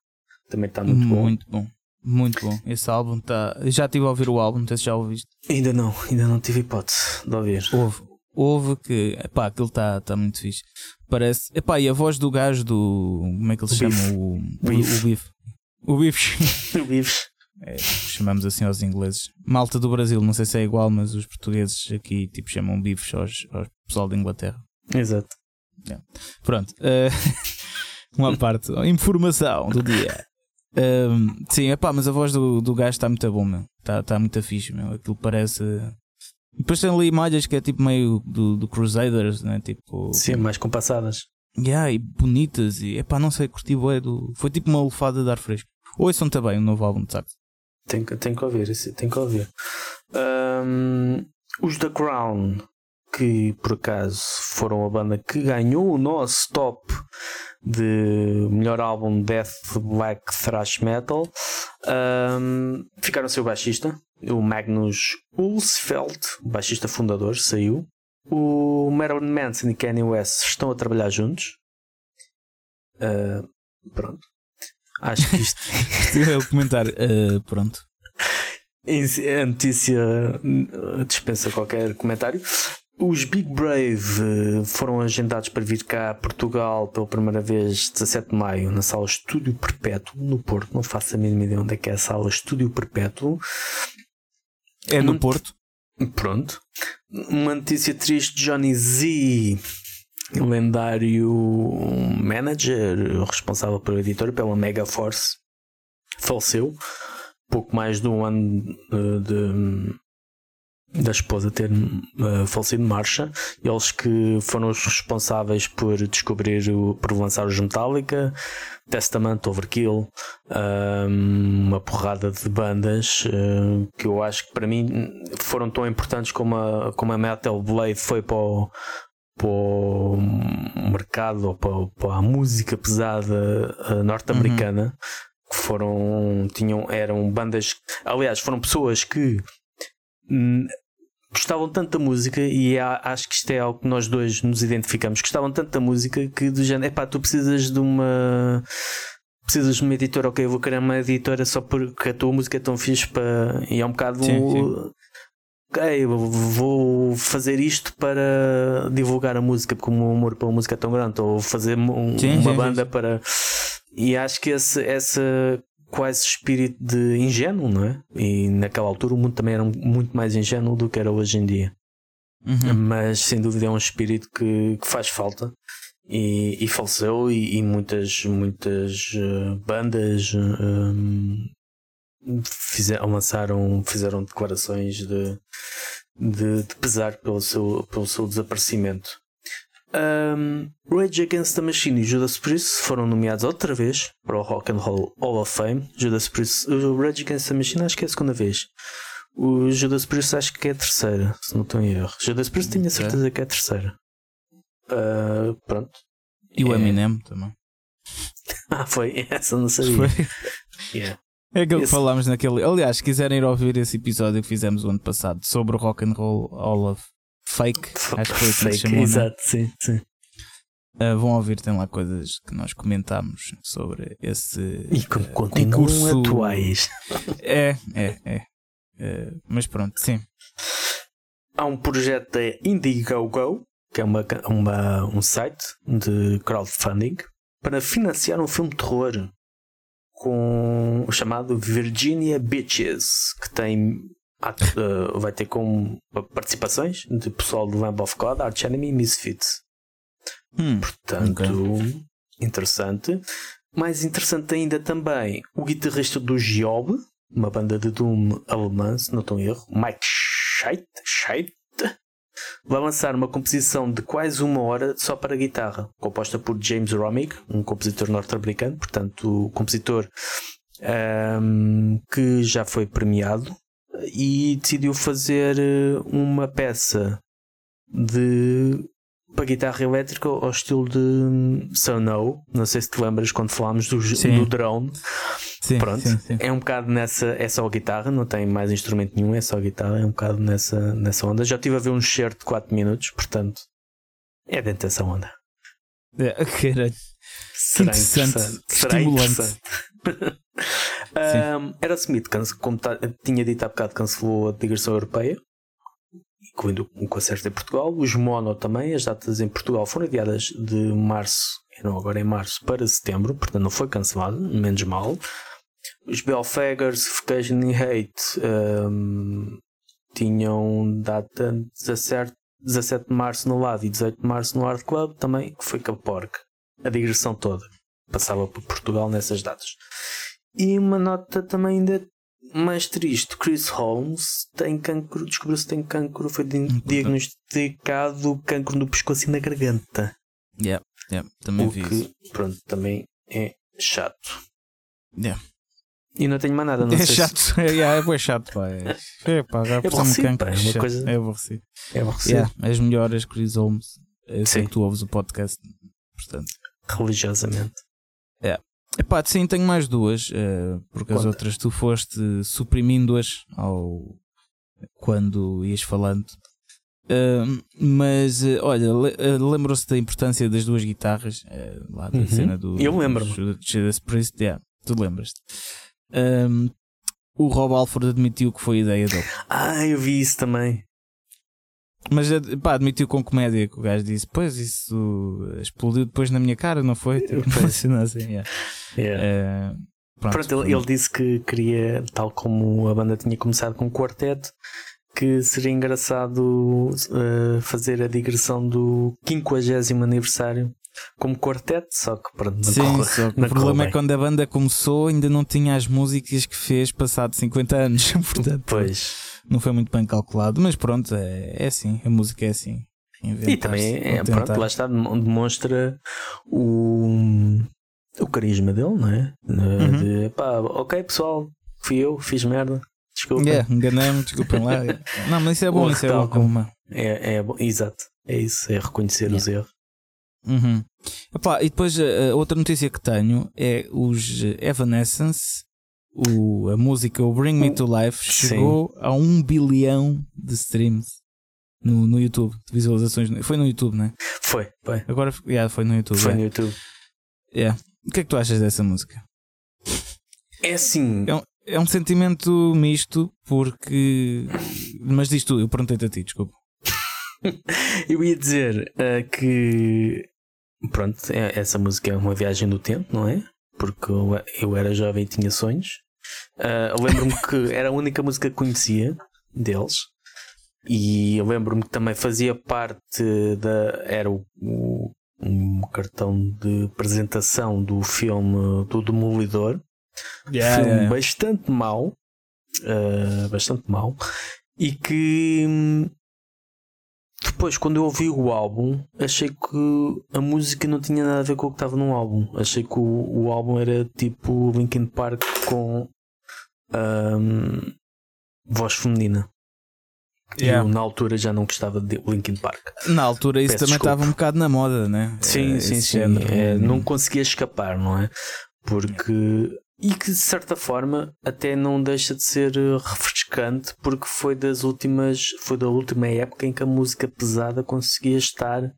Também está muito, bom. Uhum. Muito bom. Muito bom. Esse álbum está. Já estive a ouvir o álbum, não sei se já ouviste. Ainda não, ainda não tive hipótese de ouvir. Houve. Houve que. Epá, aquilo está tá muito fixe. Parece. Epá, e a voz do gajo do. Como é que ele se chama? O, o, Biff. o Biff. [laughs] O Biff. É, chamamos assim aos ingleses. Malta do Brasil, não sei se é igual, mas os portugueses aqui tipo chamam bifes aos, aos pessoal da Inglaterra. Exato. Pronto. eh, [laughs] uma parte. Informação do dia. Ehm, sim, epá, mas a voz do, do gajo está muito bom, meu. Está tá muito fixe, meu. Aquilo parece. Depois tem ali malhas que é tipo meio do, do Crusaders, né? Tipo. Sim, mais compassadas. Yeah, e bonitas e epá, não sei, curti bué do. Foi tipo uma lufada de ar fresco. Ouçam também o novo álbum de sax. Tem que, tem que ouvir, tem que ouvir. Ahm, os The Crown, que por acaso foram a banda que ganhou o nosso top de melhor álbum Death Black Thrash Metal, ahm, ficaram sem o baixista, o Magnus Ulsfeld, o baixista fundador, saiu. O Marilyn Manson e Kanye West estão a trabalhar juntos. Ah, pronto. Acho que isto [laughs] Estive a comentar, eh, pronto. A notícia uh, dispensa qualquer comentário. Os Big Brave uh, foram agendados para vir cá a Portugal pela primeira vez 17 de maio na sala Estúdio Perpétuo no Porto. Não faço a mínima ideia onde é que é a sala Estúdio Perpétuo. É no Muito- Porto. Pronto. Uma notícia triste: Johnny Z, lendário manager, responsável pela editora, pela Mega Force, faleceu. Pouco mais de um ano eh, de, da esposa ter eh, falecido de marcha. Eles que foram os responsáveis por descobrir, o, por lançar os Metallica, Testament, Overkill, um, uma porrada de bandas uh, que eu acho que para mim foram tão importantes como a, como a Metal Blade foi para o, para o mercado ou para, para a música pesada uh, norte-americana. Que foram, tinham, eram bandas, aliás, foram pessoas que hum, gostavam tanto da música e há- acho que isto é algo que nós dois nos identificamos. Gostavam tanto da música que do género, epá, tu precisas de uma precisas de uma editora, ok, eu vou criar uma editora só porque a tua música é tão fixe para. E é um bocado. Sim, Ok, eu vou fazer isto para divulgar a música, porque o meu amor pela música é tão grande, ou fazer um- Sim, uma sim, banda sim. para. E acho que esse, esse quase espírito de ingênuo, não é? E naquela altura o mundo também era muito mais ingênuo do que era hoje em dia Uhum. mas sem dúvida é um espírito que, que faz falta e, e faleceu e, e muitas muitas eh, bandas eh, fizeram, lançaram fizeram declarações de, de, de pesar pelo seu, pelo seu desaparecimento um, Rage Against the Machine e Judas Priest foram nomeados outra vez para o Rock and Roll Hall of Fame Judas Priest, o Rage Against the Machine acho que é a segunda vez o Judas Priest acho que é a terceira, se não estou em erro. Judas Priest tenho a certeza que é a terceira. Ah, pronto. E o É. Eminem também. [laughs] Ah, foi. Essa não sabia. Yeah. É aquilo que Esse- falámos naquele. Aliás, se quiserem ir ouvir esse episódio que fizemos o ano passado sobre o Rock and Roll Hall of Fake, acho que foi Fake, chamou. né? Exato, sim, sim. Ah, vão ouvir, tem lá coisas que nós comentámos sobre esse E ah, continuam concurso. atuais. É, é, é. Ah, mas pronto, sim. Há um projeto da Indiegogo, que é uma, uma, um site de crowdfunding, para financiar um filme de terror com chamado Virginia Bitches, que tem eh, vai ter como participações de pessoal do Lamb of God, Arch Enemy e Misfits. Hum, Portanto, interessante. Mais interessante ainda também, o guitarrista do Job, uma banda de Doom alemã, se não estou em erro, Mike Scheidt, Scheidt, vai lançar uma composição de quase uma hora só para guitarra, composta por James Romig, um compositor norte-americano, portanto, o compositor ahm, que já foi premiado e decidiu fazer eh, uma peça de para guitarra elétrica ao estilo de Sono. Não sei se te lembras quando falámos do, Sim. do drone. sim, Pronto, sim, é um bocado nessa. É só guitarra, não tem mais instrumento nenhum, é só guitarra, é um bocado nessa, nessa onda. Já estive a ver um share de 4 minutos, portanto, é dentro dessa onda. É, caralho. Será Interessante. Será estimulante. interessante. [laughs] um, cance- como tinha dito há bocado, cancelou a digressão europeia, incluindo um concerto em Portugal. Os Mono também, as datas em Portugal foram adiadas de março, não agora em março, para setembro, portanto não foi cancelado, menos mal. Os Belfagers, Suffocation e Hate um, tinham data 17, 17 de março no lado e 18 de março no Art Club também, que foi Caporca. A digressão toda passava por Portugal nessas datas. E uma nota também ainda mais triste: Chris Holmes tem cancro, descobriu-se que tem cancro, foi puta. diagnosticado cancro no pescoço e na garganta. Yeah. Yeah, também o vi que, isso. pronto, também é chato. Yeah. E não tenho mais nada, não É sei se- chato, [laughs] é, yeah, é chato, pá. É, é pá, já um aborrecido, cancro. pá, é uma chato, coisa- É aborrecido. É aborrecido, Yeah, as melhoras, Chris Holmes. Eu sei Sim. que tu ouves o podcast, portanto. religiosamente. Epá, sim, tenho mais duas, eh, porque as outras tu foste suprimindo-as ao quando ias falando. Mas eh, olha, le- eh, lembram-se da importância das duas guitarras lá da Uhum. cena do Eu lembro-me. do Judas Priest, yeah, tu lembras-te. O Rob Alford admitiu que foi ideia dele, Ah, eu vi isso também. Mas ad- pá, admitiu com comédia que o gajo disse: Pois isso explodiu depois na minha cara, não foi? Tipo, [laughs] assim, yeah. Yeah. Eh, pronto, Pronto, ele, ele disse que queria, tal como a banda tinha começado com um quarteto, que seria engraçado eh, fazer a digressão do 50 aniversário como quarteto, só que pronto, não Sim, corre- só que o problema é bem. quando a banda começou ainda não tinha as músicas que fez passado 50 anos, [laughs] portanto Pois. Não foi muito bem calculado, mas pronto, é, é assim, a música é assim. E também é, pronto, lá está, dem- demonstra o, o carisma dele, não é? Uhum. De pá, ok pessoal, fui eu, fiz merda, desculpa. Yeah, enganei-me, desculpem lá. [laughs] Não, mas isso é bom, O isso é bom. Uma... É, é bom, exato, é isso, é reconhecer os erros. Uhum. Epá, e depois a, a outra notícia que tenho é os eh, Evanescence, o, a música o Bring Me to Life Sim. chegou a um bilhão de streams no, no YouTube, de visualizações. Foi no YouTube, né? Foi, foi, Agora yeah, foi no YouTube. foi yeah. no YouTube. Yeah. O que é que tu achas dessa música? É assim, É um, é um sentimento misto porque. Mas diz tu, eu perguntei-te a ti, desculpa. [laughs] eu ia dizer ah, que pronto, é- essa música é uma viagem no tempo, não é? Porque eu, era jovem e tinha sonhos. Eu lembro-me que [laughs] era a única música que conhecia deles. E eu lembro-me que também fazia parte da. Era o, o- um cartão de apresentação do filme do Demolidor. filme bastante mau, uh, bastante mau, e que hum, depois, quando eu ouvi o álbum, achei que a música não tinha nada a ver com o que estava no álbum. Achei que o, o álbum era tipo Linkin Park com hum, voz feminina. E Yeah. eu, na altura já não gostava de Linkin Park. Na altura isso Peço também desculpa. estava um bocado na moda, né? Sim, Eh, sim, sim. É, não conseguia escapar, não é? Porque. E que de certa forma até não deixa de ser eh, refrescante porque foi das últimas. Foi da última época em que a música pesada conseguia estar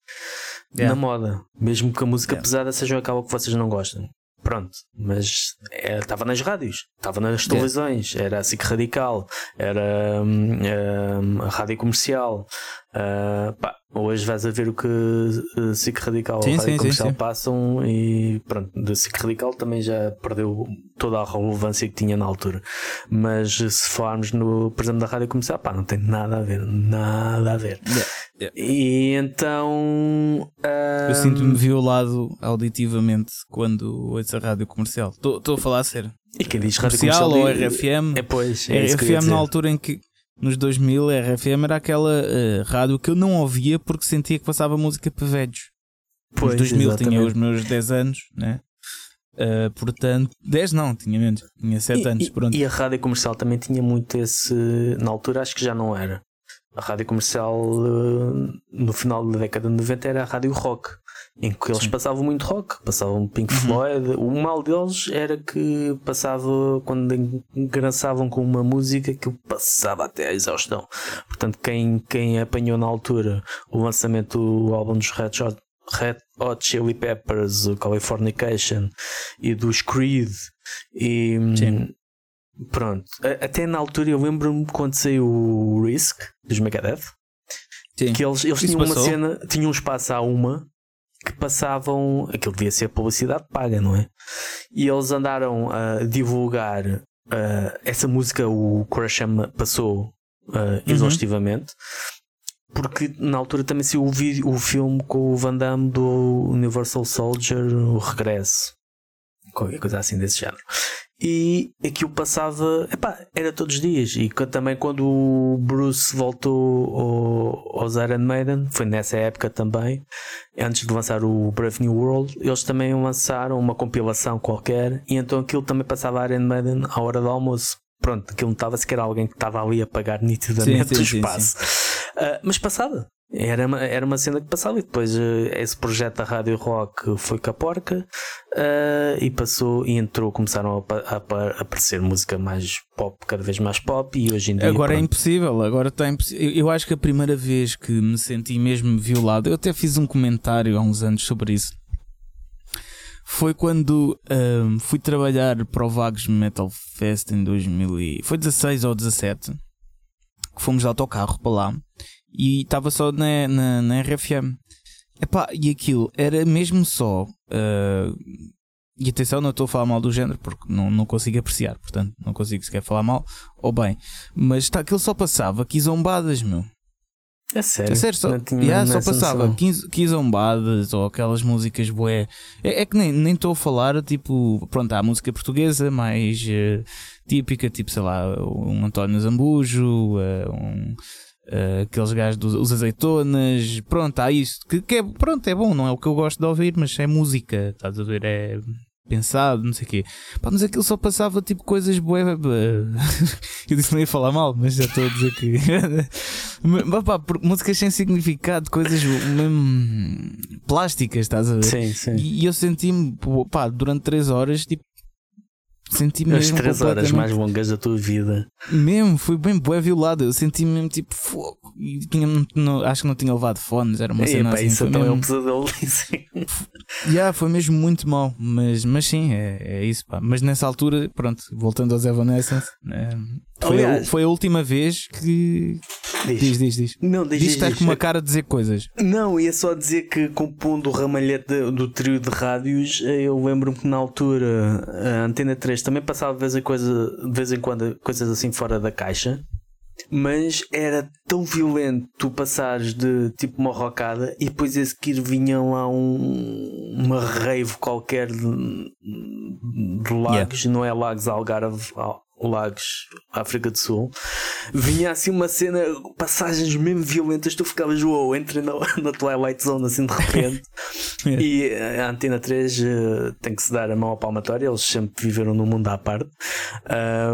Yeah. na moda. Mesmo que a música Yeah. pesada seja aquela que vocês não gostam. Pronto, mas estava nas rádios, estava nas televisões, era a SIC Radical, era hum, hum, a rádio comercial. Ah, pá, hoje vais a ver o que a SIC Radical Sim, sim, comercial sim, passam e pronto, da SIC Radical também já perdeu toda a relevância que tinha na altura. Mas se falarmos no, por exemplo, da rádio comercial, pá, não tem nada a ver, nada a ver. Yeah, yeah. E então. Eu hum, sinto-me violado auditivamente quando ouço a rádio comercial. Estou a falar a sério. E quem diz rádio Comercial ou diz- RFM? É pois, é eu RFM na altura em que nos 2000 RFM era aquela eh, rádio que eu não ouvia porque sentia que passava música para velhos. Pois, nos 2000 tinha exatamente. os meus 10 anos, né? Eh, portanto, 10 não, tinha menos, tinha 7 E- anos. e, Pronto. e a rádio comercial também tinha muito esse. Na altura acho que já não era. A rádio comercial eh, no final da década de 90 era a rádio rock, em que eles Sim. passavam muito rock, passavam Pink Uhum. Floyd. O mal deles era que passava quando engraçavam com uma música que passava até à exaustão. Portanto, quem, quem apanhou na altura o lançamento do álbum dos Red Hot, Red Hot Chili Peppers, o Californication e dos Creed e Sim. Pronto, até na altura eu lembro-me quando saiu o Risk dos Megadeth Sim. que eles, eles Isso tinham uma passou? cena, tinham um espaço a uma que passavam, aquilo devia ser publicidade paga, não é? E eles andaram a divulgar ah, essa música, o Crasham passou ah, exaustivamente. Porque na altura também saiu o, vídeo, o filme com o Van Damme do Universal Soldier, o Regresso, qualquer coisa assim desse género. E aquilo passava, epá, era todos os dias. E também quando o Bruce voltou ao, aos Iron Maiden, foi nessa época também, antes de lançar o Brave New World, eles também lançaram uma compilação qualquer. E então aquilo também passava Iron Maiden à hora do almoço. Pronto, aquilo notava se que era alguém que estava ali a pagar nitidamente sim, sim, o espaço. Sim, uh, mas passava, era uma, era uma cena que passava e depois uh, esse projeto da Rádio Rock foi com a porca uh, e passou e entrou, começaram a, a, a, aparecer música mais pop, cada vez mais pop e hoje em dia. Agora é pronto. é impossível, agora está impossível. Eu, acho que a primeira vez que me senti mesmo violado, eu até fiz um comentário há uns anos sobre isso. Foi quando uh, fui trabalhar para o Vagos Metal Fest em 2000 e... Foi 16 ou 17 que fomos de autocarro para lá e estava só na, na, na RFM. Epá, e aquilo era mesmo só. Uh, e atenção, não estou a falar mal do género porque não, não consigo apreciar, portanto, não consigo sequer falar mal ou bem. Mas tá, aquilo só passava aqui zombadas, meu. É sério? É sério, só, yeah, só passava 15, 15 zombadas ou aquelas músicas boé. É, é, que nem estou a falar, tipo, pronto, há a música portuguesa mais uh, típica, tipo, sei lá, um António Zambujo, uh, um Uh, aqueles gajos dos azeitonas, pronto, há isso que, que, é, pronto, é bom, não é o que eu gosto de ouvir, mas é música, estás a ver? É pensado, não sei o quê. Pá, mas aquilo só passava tipo coisas boas. [laughs] eu disse que não ia falar mal, mas já estou a dizer que. [laughs] mas, pá, músicas sem significado, coisas mesmo plásticas, estás a ver? Sim, sim. E, e eu senti-me, pá, durante 3 horas, tipo Senti-me As três horas mais longas da tua vida. Mesmo, fui bem bué violado. Eu senti-me mesmo tipo fogo. E tinha, não, acho que não tinha levado fones, era uma e, cena pá, assim. Isso então mesmo... [laughs] é um pesadelo. yeah, foi mesmo muito mal. Mas, mas sim, é, é isso. Pá. Mas nessa altura, pronto, voltando aos Evanescence, né, foi, Aliás, a, foi a última vez que. Diz, diz, diz. diz. Não, diz, diz, diz, estás com uma cara a dizer coisas. Não, ia só dizer que compondo o ramalhete do trio de rádios, eh, eu lembro-me que na altura a Antena 3 também passava de vez em, coisa, de vez em quando coisas assim fora da caixa. Mas era tão violento tu passares de tipo uma rocada e depois a seguir vinha lá um, uma rave qualquer de, de lagos, yeah. não é Lagos Algarve, Lagos, África do Sul, vinha assim uma cena, passagens mesmo violentas, tu ficavas, uou, entra na, [laughs] na Twilight Zone assim de repente. [laughs] yeah. E a Antena 3 uh, eh, tem que se dar a mão à palmatória, eles sempre viveram num mundo à parte.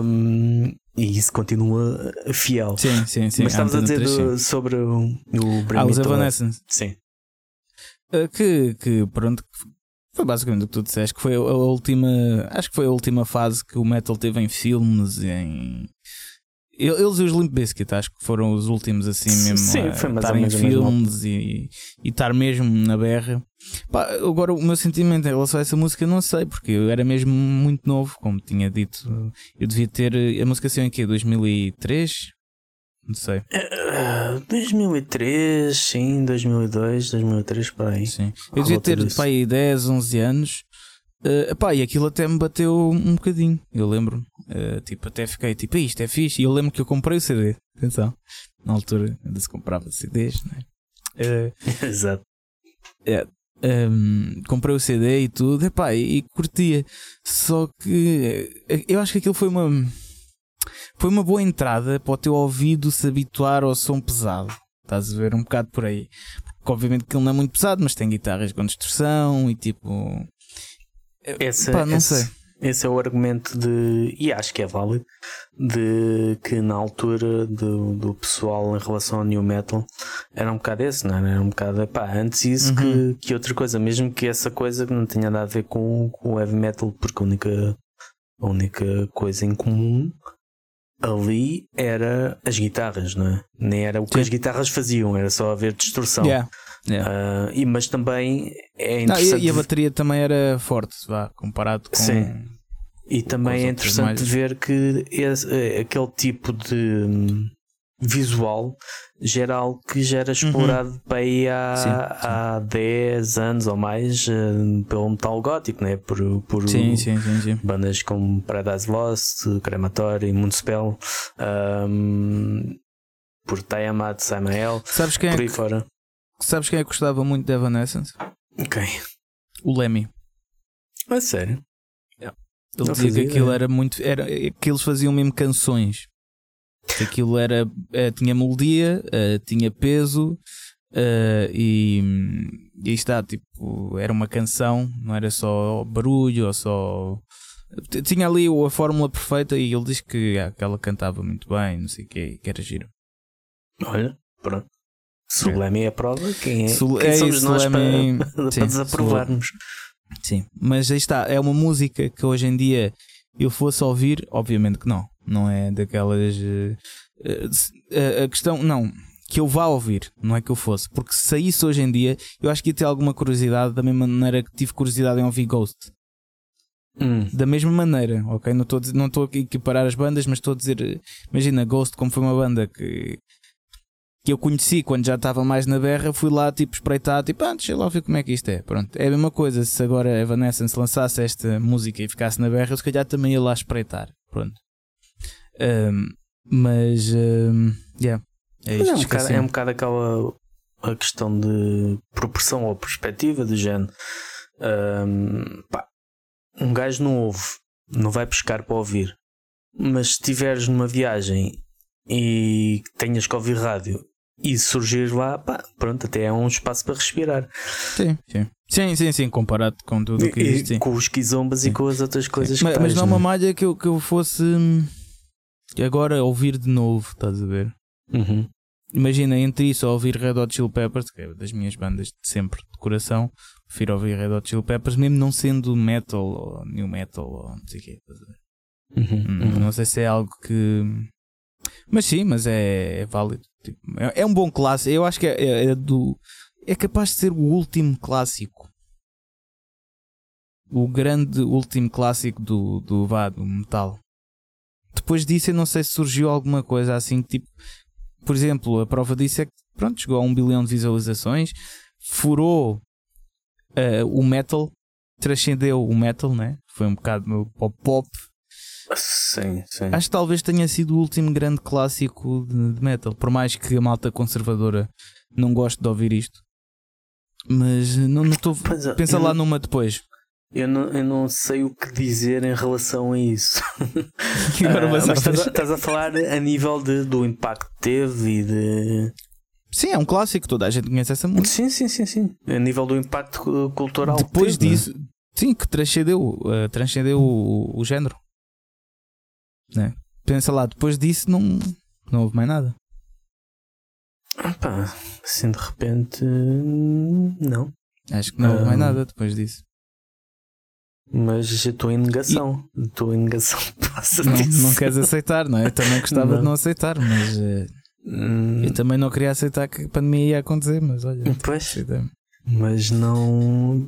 Um, e isso continua fiel. Sim, sim, sim. Mas estavas a dizer 3, do, sobre o, o Ah, os Evanescence. Sim. Uh, que, que pronto, foi basicamente o que tu disseste, que foi a última. Acho que foi a última fase que o metal teve em filmes, em. Eles e os Limp Bizkit, acho que foram os últimos assim mesmo Sim, a estar em filmes e, e estar mesmo na berra. Pá, agora o meu sentimento em relação a essa música não sei, porque eu era mesmo muito novo, como tinha dito. Eu devia ter. A música saiu em quê? 2003? Não sei. Uh, 2003, sim, 2002, 2003, para aí. Sim. Eu devia ter pá, aí 10, 11 anos. Uh, pá, e aquilo até me bateu um bocadinho. Eu lembro. Uh, tipo, até fiquei tipo, isto é fixe. E eu lembro que eu comprei o CD. Atenção. Na altura ainda se comprava CDs, né? Uh, [laughs] Exato. É, um, comprei o CD e tudo. Epá, e, e curtia. Só que eh, eu acho que aquilo foi uma foi uma boa entrada para o teu ouvido se habituar ao som pesado. Estás a ver um bocado por aí. Porque obviamente que ele não é muito pesado, mas tem guitarras com distorção e tipo. Esse, Pá, não esse, sei. Esse é o argumento de. E acho que é válido. De que na altura do, do pessoal em relação ao new metal era um bocado esse, não é? Era um bocado. Pá, antes isso uhum. que, que outra coisa. Mesmo que essa coisa não tenha nada a ver com, com o heavy metal, porque a única, a única coisa em comum ali era as guitarras, não é? Nem era o que Sim. as guitarras faziam, era só haver distorção. Yeah. Yeah. Uh, e, mas também é interessante. Não, e, a bateria também era forte, vá, comparado com. Sim. E também é interessante mais... ver que esse, eh, aquele tipo de hum, visual gera algo que já era uhum. explorado uhum. para aí há, sim, sim. há 10 anos ou mais uh, pelo metal gótico, né? por, por sim, bandas como Paradise Lost, Crematório, Municipal, um, por Tiamat, Samael, sabes quem por é aí que, fora. Sabes quem é que gostava muito de Evanescence? Quem? O Lemmy. É sério? Ele Não dizia que aquilo era muito. Era, que eles faziam mesmo canções. Que aquilo era. eh, tinha melodia, eh, tinha peso eh, e, e aí está, tipo, era uma canção, não era só barulho ou só. Tinha ali a fórmula perfeita e ele diz que, ah, que ela cantava muito bem, não sei o que, que era giro. Olha, pronto. Se o Leme é a prova, quem é? Sul- quem é somos isso, nós para, [laughs] para sim, desaprovarmos? Sim, mas aí está, é uma música que hoje em dia eu fosse ouvir, obviamente que não, não é daquelas. eh, eh, a questão, não, que eu vá ouvir, não é que eu fosse, porque se saísse hoje em dia, eu acho que ia ter alguma curiosidade, da mesma maneira que tive curiosidade em ouvir Ghost. Hum. Da mesma maneira, ok? Não estou não estou aqui a equiparar as bandas, mas estou a dizer, eh, imagina, Ghost, como foi uma banda que. Que eu conheci quando já estava mais na berra, fui lá tipo espreitar, tipo, ah, deixa lá ver como é que isto é. Pronto, é a mesma coisa. Se agora a Evanescence lançasse esta música e ficasse na berra, eu se calhar também ia lá espreitar. Pronto, Ahm, mas, ahm, yeah, é Mas isto. é, um bocado, é um bocado aquela a questão de proporção ou perspectiva do género. Ahm, pá, um gajo não ouve, não vai pescar para ouvir. Mas se estiveres numa viagem e tenhas que ouvir rádio e surgir lá, pá, pronto, até é um espaço para respirar. Sim, sim, sim, sim, sim, comparado com tudo o que E- existe. sim. com os quizombas e Sim. com as outras coisas mas, que mas tens, não é uma malha que eu, que eu fosse hum, agora ouvir de novo, estás a ver? Uhum. Imagina, entre isso ou ouvir Red Hot Chili Peppers, que é das minhas bandas de sempre de coração, prefiro ouvir Red Hot Chili Peppers, mesmo não sendo metal ou new metal ou não sei o quê. Uhum. Hum, Uhum. Não sei se é algo que. Mas sim, mas é, é válido. Tipo, é, é um bom clássico. Eu acho que é, é- é do. É capaz de ser o último clássico. O grande último clássico do, do, vá, do metal. Depois disso, eu não sei se surgiu alguma coisa assim, tipo, por exemplo, a prova disso é que, pronto, chegou a um bilhão de visualizações, furou eh, o metal, transcendeu o metal, né? Foi um bocado meu pop pop. Sim, sim. Acho que talvez tenha sido o último grande clássico de, metal, por mais que a malta conservadora não goste de ouvir isto. Mas não estou. É, Pensa eu lá não- numa depois. Eu não, eu não sei o que dizer em relação a isso. [laughs] Agora Ah, mas estás a, estás a falar a nível de, do impacto que teve e de. Sim, é um clássico, toda a gente conhece essa música. Sim, sim, sim, sim. A nível do impacto cu- cultural. Depois teve, disso, sim, que transcendeu, eh, transcendeu o, o género. Né? Pensa lá, depois disso não, não houve mais nada. Pá, assim de repente. Não. Acho que não houve mais nada depois disso. Mas estou em negação. Estou em negação [laughs] Não, disso. não queres aceitar, não é? Eu também gostava Não. de não aceitar, mas eh, Hum, eu também não queria aceitar que a pandemia ia acontecer, mas olha, Pois. Mas não.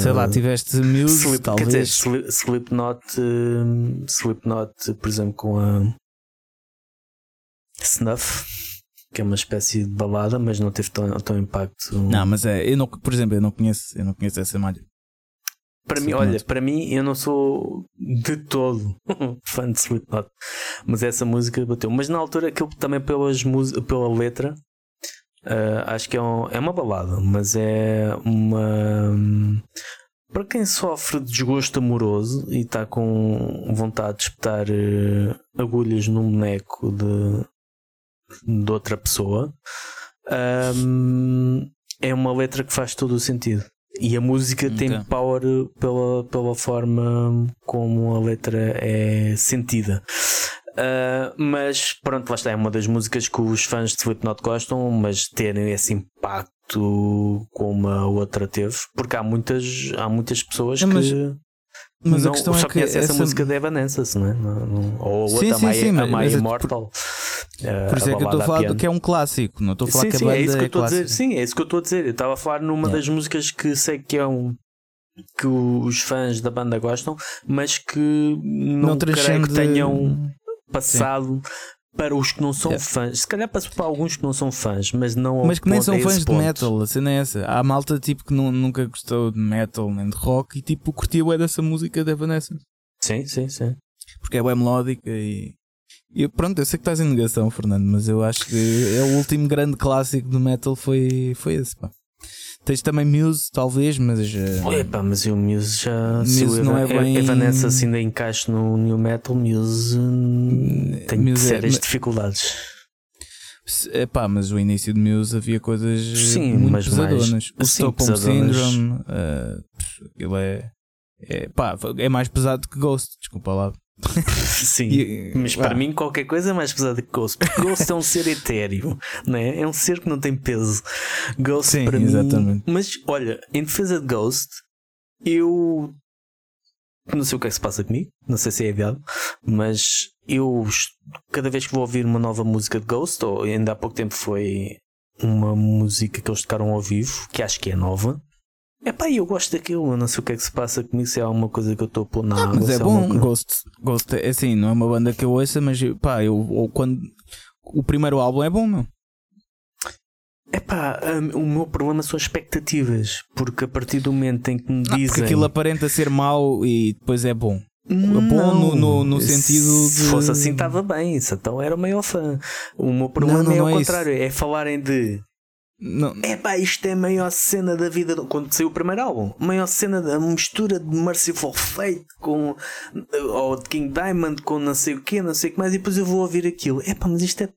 sei lá, ah, tiveste Muse, Slip, quer talvez. dizer, Slip- Slipknot, hum, Slipknot, por exemplo, com a Snuff, que é uma espécie de balada, mas não teve tão, tão impacto. Não, mas é, eu não, por exemplo, eu não conheço, eu não conheço essa malha. para mim, olha, para mim, eu não sou de todo [laughs] fã de Slipknot, mas essa música bateu. Mas na altura, aquilo também pelas pela letra, ah, acho que é, um- é uma balada, mas é uma. Para quem sofre de desgosto amoroso e está com vontade de espetar eh, agulhas num boneco de, de outra pessoa, hum, é uma letra que faz todo o sentido. E a música tem Ok. power pela, pela forma como a letra é sentida. Uh, mas pronto, lá está, é uma das músicas que os fãs de Slipknot gostam, mas terem esse impacto como a outra teve, porque há muitas, há muitas pessoas É, mas- que Mas não, a questão só é que conhecem essa, essa música de Evanescence, não é? Não- não- ou a Sim, outra, sim, My, sim, a My é- Immortal. uh, Por isso é que eu estou a falar do que é é um clássico, não estou a falar sim, que a sim, banda é isso que eu é a dizer. Sim, é isso que eu estou a dizer. Eu estava a falar numa Yeah. das músicas que sei que é um que os fãs da banda gostam, mas que não, Não creio que tenham passado para os que não são Yeah. fãs. Se calhar passou para alguns que não são fãs, mas não Mas que nem são esse fãs de ponto. metal, a cena é essa. Há malta tipo que nu- nunca gostou de metal nem de rock e tipo curtiu é dessa música da Evanescence. Sim, sim, sim. Porque é bem melódica e. E pronto, eu sei que estás em negação, Fernando, mas eu acho que é o último grande clássico do metal foi, foi esse, pá. Tens também Muse, talvez, mas. Uh, Epá, mas o Muse já. Muse se não é bem- Evanescence ainda encaixa no New Metal, Muse hum, tem Muse é- sérias mas- dificuldades. epá, mas o início de Muse havia coisas Sim, muito mas mais- pesadonas. o sim, Stockholm. Syndrome, uh, aquilo é. É, pá, é mais pesado que Ghost, desculpa lá. [laughs] Sim. E- Mas para mim qualquer coisa é mais pesada que Ghost. Porque Ghost é um ser etéreo, não é? Um ser que não tem peso. Ghost Sim, para mim. exatamente. Mas olha, em defesa de Ghost, eu não sei o que é que se passa comigo, não sei se é ideal, mas eu cada vez que vou ouvir uma nova música de Ghost, ou ainda há pouco tempo foi uma música que eles tocaram ao vivo, que acho que é nova. É pá, eu gosto daquilo, eu não sei o que é que se passa comigo, se é alguma coisa que eu estou a pôr na água. Mas é bom, coisa- Ghost, Ghost é assim, não é uma banda que eu ouça, mas pá, eu ou quando o primeiro álbum é bom, meu. Epá, hum, o meu problema são as expectativas, porque a partir do momento em que me dizem. porque aquilo aparenta ser mau e depois é bom. Não, bom no- no- no sentido Se de- fosse assim, estava bem. Isso então era o maior fã. O meu problema não, é não é isso. contrário: é falarem de. Não, Epá, isto é a maior cena da vida. do-" Quando saiu o primeiro álbum, a maior cena da mistura de Merciful Fate com. ou de King Diamond com não sei o que, não sei o que mais, e depois eu vou ouvir aquilo. Epá, mas isto é.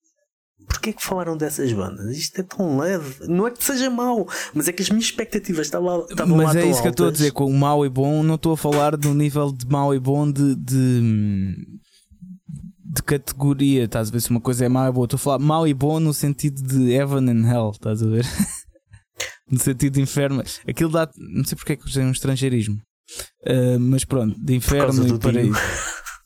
Porquê que falaram dessas bandas? Isto é tão leve. Não é que seja mau, mas é que as minhas expectativas estavam lá, estavam lá mas é tão isso que eu estou a altas. dizer, com o mau e bom, não estou a falar do nível de mau e bom de, de, de categoria, estás a ver se uma coisa é mau e boa. Estou a falar mau e bom no sentido de heaven and hell, estás a ver? [laughs] no sentido de inferno. Aquilo dá, não sei porque é que usei um estrangeirismo. Ah, mas pronto, de inferno e paraíso.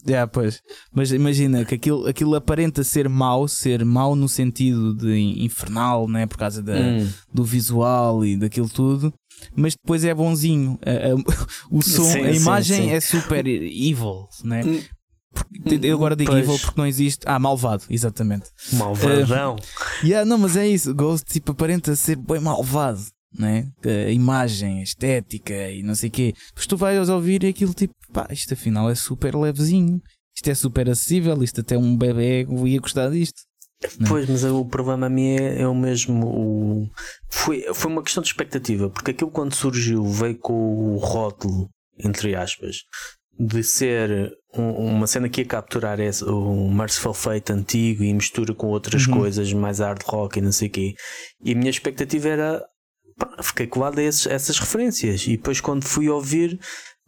Já, [laughs] pois. Mas imagina que aquilo, aquilo aparenta ser mau, ser mau no sentido de infernal, né? por causa da, Hum. do visual e daquilo tudo, mas depois é bonzinho. [laughs] O som, Sim, a sim, imagem sim. é super evil, né? Porque- eu agora digo Pois. evil porque não existe. Ah, malvado, exatamente. Malvadão. Yeah, não, mas é isso. Ghost tipo, aparenta ser bem malvado, né? A imagem, a estética e não sei o quê. Depois tu vais ouvir e aquilo tipo, pá, isto afinal é super levezinho. Isto é super acessível. Isto até um bebê ia gostar disto. Não. Pois, mas o problema a mim é, é o mesmo. O... Foi, foi uma questão de expectativa, porque aquilo quando surgiu veio com o rótulo, entre aspas, de ser um- uma cena que ia capturar o Merciful Fate antigo e mistura com outras Uhum. coisas, mais hard rock e não sei o quê. E a minha expectativa era. pá, fiquei colado a esses- essas referências. E depois quando fui ouvir.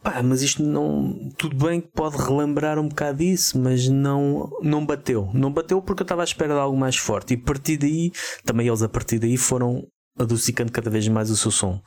Pá, mas isto não. Tudo bem que pode relembrar um bocado isso, mas não, não bateu. Não bateu porque eu estava à espera de algo mais forte. E a partir daí, também eles a partir daí foram adocicando cada vez mais o seu som.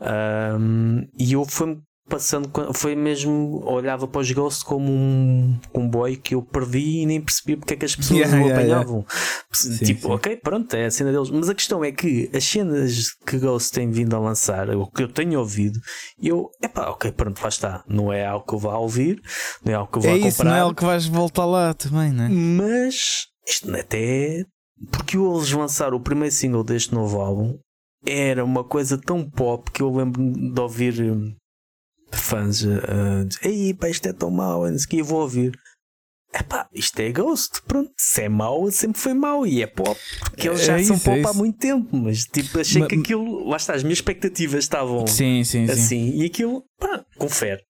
Ahm, e eu fui passando, foi mesmo, olhava para os Ghost como um comboio que eu perdi e nem percebi porque é que as pessoas Yeah, o yeah, yeah. apanhavam. Sim, tipo, sim. ok, pronto, é a cena deles. Mas a questão é que as cenas que Ghost tem vindo a lançar, o que eu tenho ouvido, eu, epá, ok, pronto, lá está. Não é algo que eu vá ouvir, não é algo que eu vá é isso, comprar. não é algo que vais voltar lá também, né? Mas isto até porque eles lançaram o primeiro single deste novo álbum era uma coisa tão pop que eu lembro de ouvir hum, fãs dizer Ei, pá, isto é tão mau, o que eu vou ouvir. Epá, isto é Ghost, pronto, se é mau, sempre foi mau e é pop, porque eles já É são isso, é pop há muito tempo, mas tipo, achei Ma- que aquilo, lá está, as minhas expectativas estavam Sim, sim, sim. assim e aquilo, pá, confere.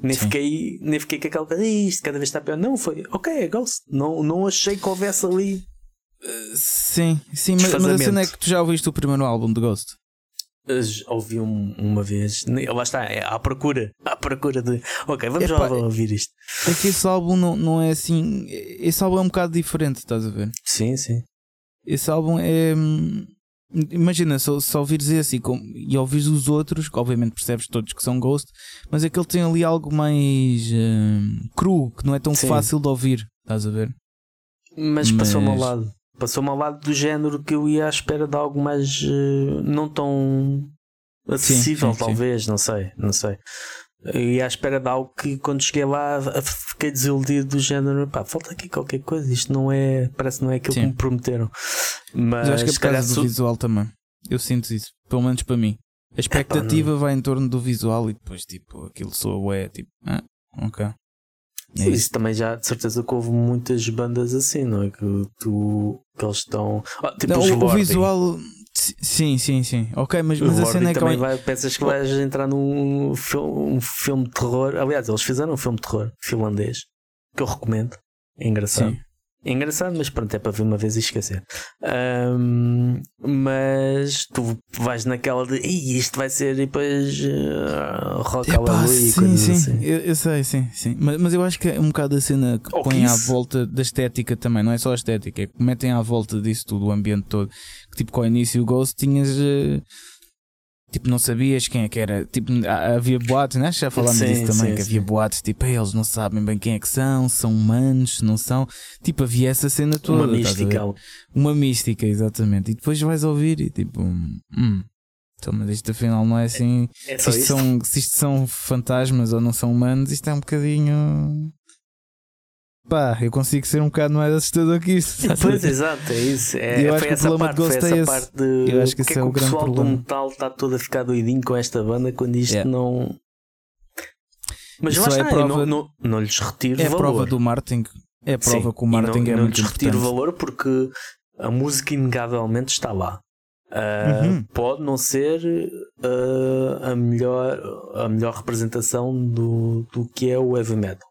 Nem Sim. fiquei, nem fiquei com aquela coisa, "Ih, isto cada vez está pior. Não, foi, ok, é Ghost. Não, não achei que houvesse ali. Sim, sim, mas, mas a cena é que tu já ouviste o primeiro álbum de Ghost. Ouvi um- uma vez, lá está, é à procura, [laughs] à procura de, ok, vamos Epá, já ouvir isto. É que esse álbum não, não é assim. Esse álbum é um bocado diferente, estás a ver? Sim, sim. Esse álbum é. hum, Imagina, só, só ouvires esse e, com- e ouvires os outros, que obviamente percebes todos que são Ghost, mas é que ele tem ali algo mais hum, cru, que não é tão Sim. fácil de ouvir, estás a ver? Mas, passou-me ao Mas- lado. Passou-me ao lado do género que eu ia à espera de algo mais eh, não tão acessível, sim, sim. talvez, não sei, não sei. Eu ia à espera de algo que quando cheguei lá fiquei desiludido do género, pá, falta aqui qualquer coisa, isto não é, parece que não é aquilo Sim. que me prometeram. Mas, Mas acho que é por causa do su- visual também. Eu sinto isso, pelo menos para mim. A expectativa vai em torno do visual e depois, tipo, aquilo soa é tipo, ah, ok. É isso. isso também já de certeza que houve muitas bandas assim, não é? Que, tu, que eles estão. Ah, tipo Não, o, o visual, Sim, sim, sim. Ok, mas, mas a cena é que. também vai, pensas que vais entrar num filme, um filme de terror. Aliás, eles fizeram um filme de terror finlandês que eu recomendo. É engraçado. Sim. É engraçado, mas pronto, é para ver uma vez e esquecer. Ahm, mas tu vais naquela de "Ih, isto vai ser e depois uh, rock Epá, e sim, coisas sim, assim. eu, eu sei, sim, sim. Mas, mas eu acho que é um bocado a cena que Ou põe à Kiss. volta da estética também, não é só a estética, é que metem à volta disso tudo, o ambiente todo. Que, tipo, com o início o Ghost tinhas. eh, Tipo, não sabias quem é que era. Tipo, havia boatos, né? já falámos Sim, disso também. sim, que sim. havia boatos, tipo, "Ei, eles não sabem bem quem é que são, são humanos, se não são. Tipo, havia essa cena toda. Uma mística. Uma mística, exatamente. E depois vais ouvir e tipo, hum, então, mas isto afinal não é assim. É Se só isto, são, se isto são fantasmas ou não são humanos, isto é um bocadinho. Pá, eu consigo ser um bocado mais assustador que isto. a [laughs] Pois, exato, é isso. É, Eu acho foi que o essa problema parte, de Ghost essa é esse. parte de Eu acho que porque esse é é o que o grande pessoal do problema. metal está todo a ficar doidinho com esta banda quando isto Yeah. não. Mas Isso lá é está, eu prova- não, não, não lhes retiro É valor. prova do Martin. É prova Sim, que o Martin não, é não muito lhes retiro importante. valor porque a música inegavelmente está lá. Ah, Uhum. Pode não ser ah, a, melhor, a melhor representação do, do que é o heavy metal.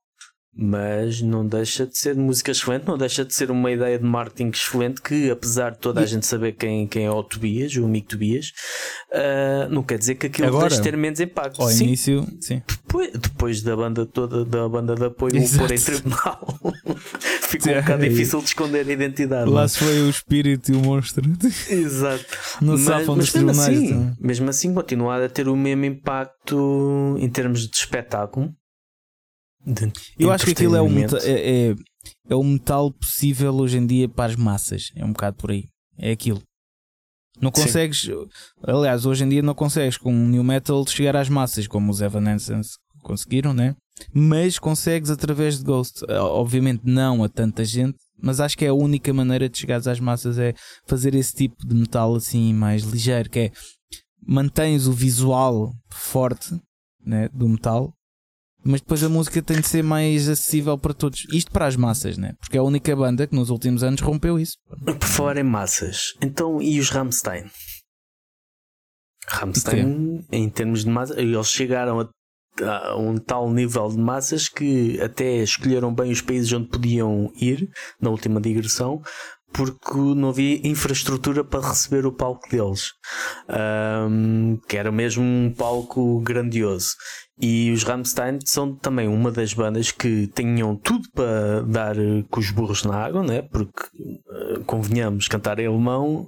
Mas não deixa de ser música excelente, não deixa de ser uma ideia de marketing excelente que, apesar de toda a E- gente saber quem, quem é o Tobias, o amigo Tobias, ah, não quer dizer que aquilo Agora, deixe de ter menos impacto. Ao Sim, início, sim. depois, depois da banda toda, da banda de apoio, o Exato. pôr em tribunal, [laughs] ficou um Sim. bocado difícil de esconder a identidade. Lá é? se foi o espírito e o monstro. [laughs] Exato. Não mas, mas dos mesmo tribunais. assim, então. mesmo assim, continuar a ter o mesmo impacto em termos de espetáculo. De Eu acho que aquilo é o, meta, entretenimento. é, é, é o metal possível hoje em dia para as massas. É um bocado por aí. É aquilo. Não Sim. consegues, aliás, hoje em dia não consegues com o new metal chegar às massas, como os Evanescence conseguiram, né? Mas consegues através de Ghost. Ah, Obviamente não a tanta gente, mas acho que é a única maneira de chegares às massas é fazer esse tipo de metal assim mais ligeiro, que é mantens o visual forte né, do metal, mas depois a música tem de ser mais acessível para todos. Isto para as massas, né? Porque é a única banda que nos últimos anos rompeu isso. Por falar em massas, então e os Rammstein? Rammstein, em termos de massa, eles chegaram a, a um tal nível de massas que até escolheram bem os países onde podiam ir na última digressão. Porque não havia infraestrutura para receber o palco deles, Ahm, que era mesmo um palco grandioso. E os Rammstein são também uma das bandas que tinham tudo para dar eh, com os burros na água, né? porque eh, convenhamos, cantar em alemão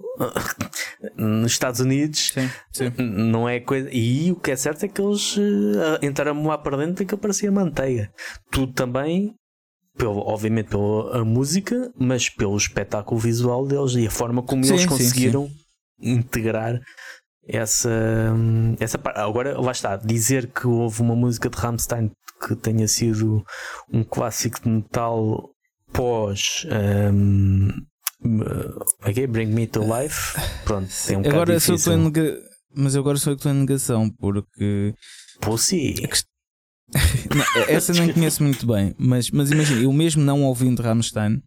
nos Estados Unidos Sim, sim. não é coisa. E o que é certo é que eles eh, entraram lá para dentro e que parecia manteiga. Tudo também, pelo, obviamente, pela música, mas pelo espetáculo visual deles e a forma como Sim, eles sim, conseguiram integrar essa, essa parte. Agora, lá está, dizer que houve uma música de Rammstein que tenha sido um clássico de metal pós. Um, okay, Bring Me to Life. Pronto, [laughs] é um agora sou eu nega... Mas agora sou eu que estou em negação, porque Pussy. [laughs] Não, essa nem conheço muito bem, mas, mas imagina, eu mesmo não ouvindo Rammstein,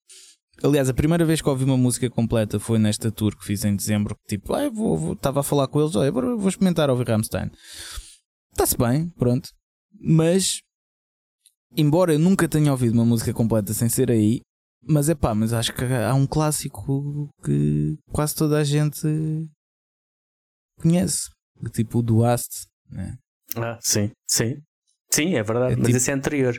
aliás, a primeira vez que ouvi uma música completa foi nesta tour que fiz em dezembro, que tipo, ah, vou, estava a falar com eles, olha, vou experimentar ouvir Rammstein. Está-se bem, pronto, mas embora eu nunca tenha ouvido uma música completa sem ser aí, mas é pá, mas acho que há um clássico que quase toda a gente conhece, tipo o do Ast, né? Ah, sim, sim. Sim, é verdade, É mas tipo- esse é anterior.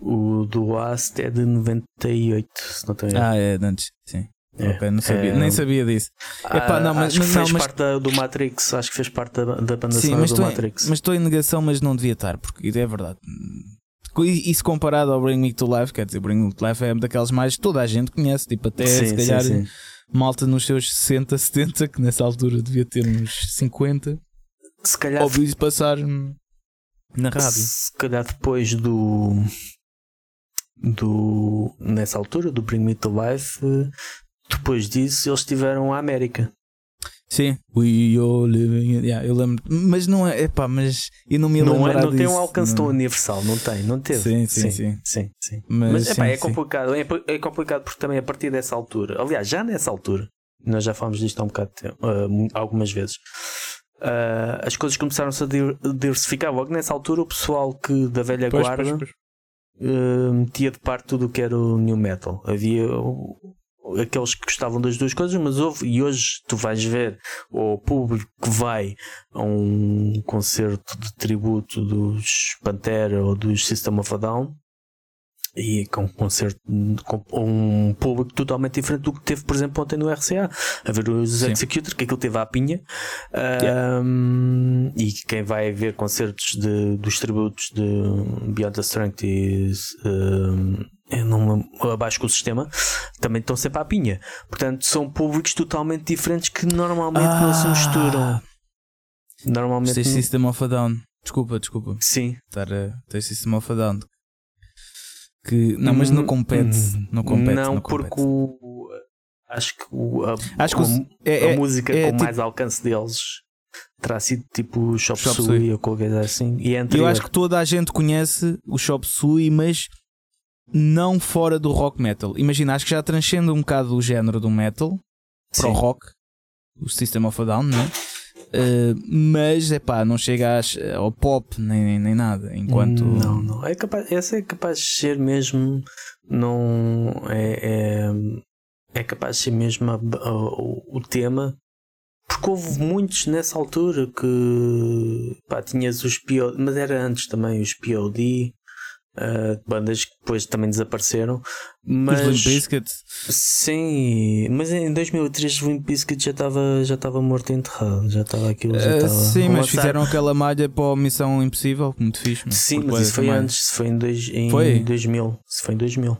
O do Ast é de 98, se não estou a. Ah, é de antes, sim. É. Ok, não sabia, É, nem sabia disso. epá, não, mas- acho que fez não, mas- parte da- do Matrix, acho que fez parte da, da banda Sim, sonora do em, Matrix. mas estou em negação, mas não devia estar, porque é verdade. Isso comparado ao Bring Me to Life, quer dizer, Bring Me to Life é daquelas mais toda a gente conhece, tipo, até Sim, se calhar sim, sim. malta nos seus 60, 70, que nessa altura devia ter uns 50, Se calhar, passar hum, na rádio. se calhar depois do do nessa altura do Bring Me to Life depois disso eles tiveram a América Sim, We All Living. Yeah, eu lembro, mas não é, epá, mas eu não me não, é, não tem um disso, alcance tão universal não tem não teve Sim, sim, sim. sim, sim. Mas, Mas epá, sim, é sim. complicado, é, é complicado porque também a partir dessa altura, aliás, já nessa altura, Nós já falamos disto há um bocado de tempo, uh, algumas vezes. Uh, as coisas começaram-se a diversificar. Logo nessa altura, o pessoal que da velha Pois, guarda pois, pois. uh, metia de parte tudo o que era o new metal. Havia aqueles que gostavam das duas coisas, mas houve, e hoje tu vais ver o público que vai a um concerto de tributo dos Pantera ou dos System of a Down. E com um concerto com um público totalmente diferente do que teve, por exemplo, ontem no RCA, a ver os Sim. Executor, que aquilo teve à pinha. Yeah. Um, e quem vai ver concertos de, dos tributos de Beyond the Strength e um, não abaixo com o sistema também estão sempre à pinha. Portanto, são públicos totalmente diferentes que normalmente não se Ah. misturam. Normalmente. Tens System of a Down. Desculpa, desculpa. Sim, Estar a tens System of a Down. Que, não, mas não Hum, compete. hum, Não compete. não, não porque compete. o, acho que, o, a, Acho que a, o- é, a é- música é com tipo- mais alcance deles terá sido tipo Shop, Chop Suey Suey. ou qualquer coisa assim. E é Eu acho que toda a gente conhece o Shop Suey, mas não fora do rock metal. Imagina, acho que já transcende um bocado o género do metal para o Sim. rock, o System of a Down, não é? Uh, mas é pá, não chega às- ao pop nem, nem, nem nada. Enquanto Não, não. É capaz, essa é capaz de ser mesmo. Não. É, é, é capaz de ser mesmo a- a- o, o tema. Porque houve muitos nessa altura que. Pá, tinhas os POD. Mas era antes também os POD. Ah, bandas que depois também desapareceram. Mas. os Limp Bizkit, Sim, mas em 2003 o Limp Bizkit já estava já estava morto e enterrado, já estava aquilo, já uh, estava sim, mas fizeram aquela malha para a Missão Impossível, muito fixe. Sim, mas isso foi malha. antes, foi em, dois, em Foi? 2000, isso foi em 2000.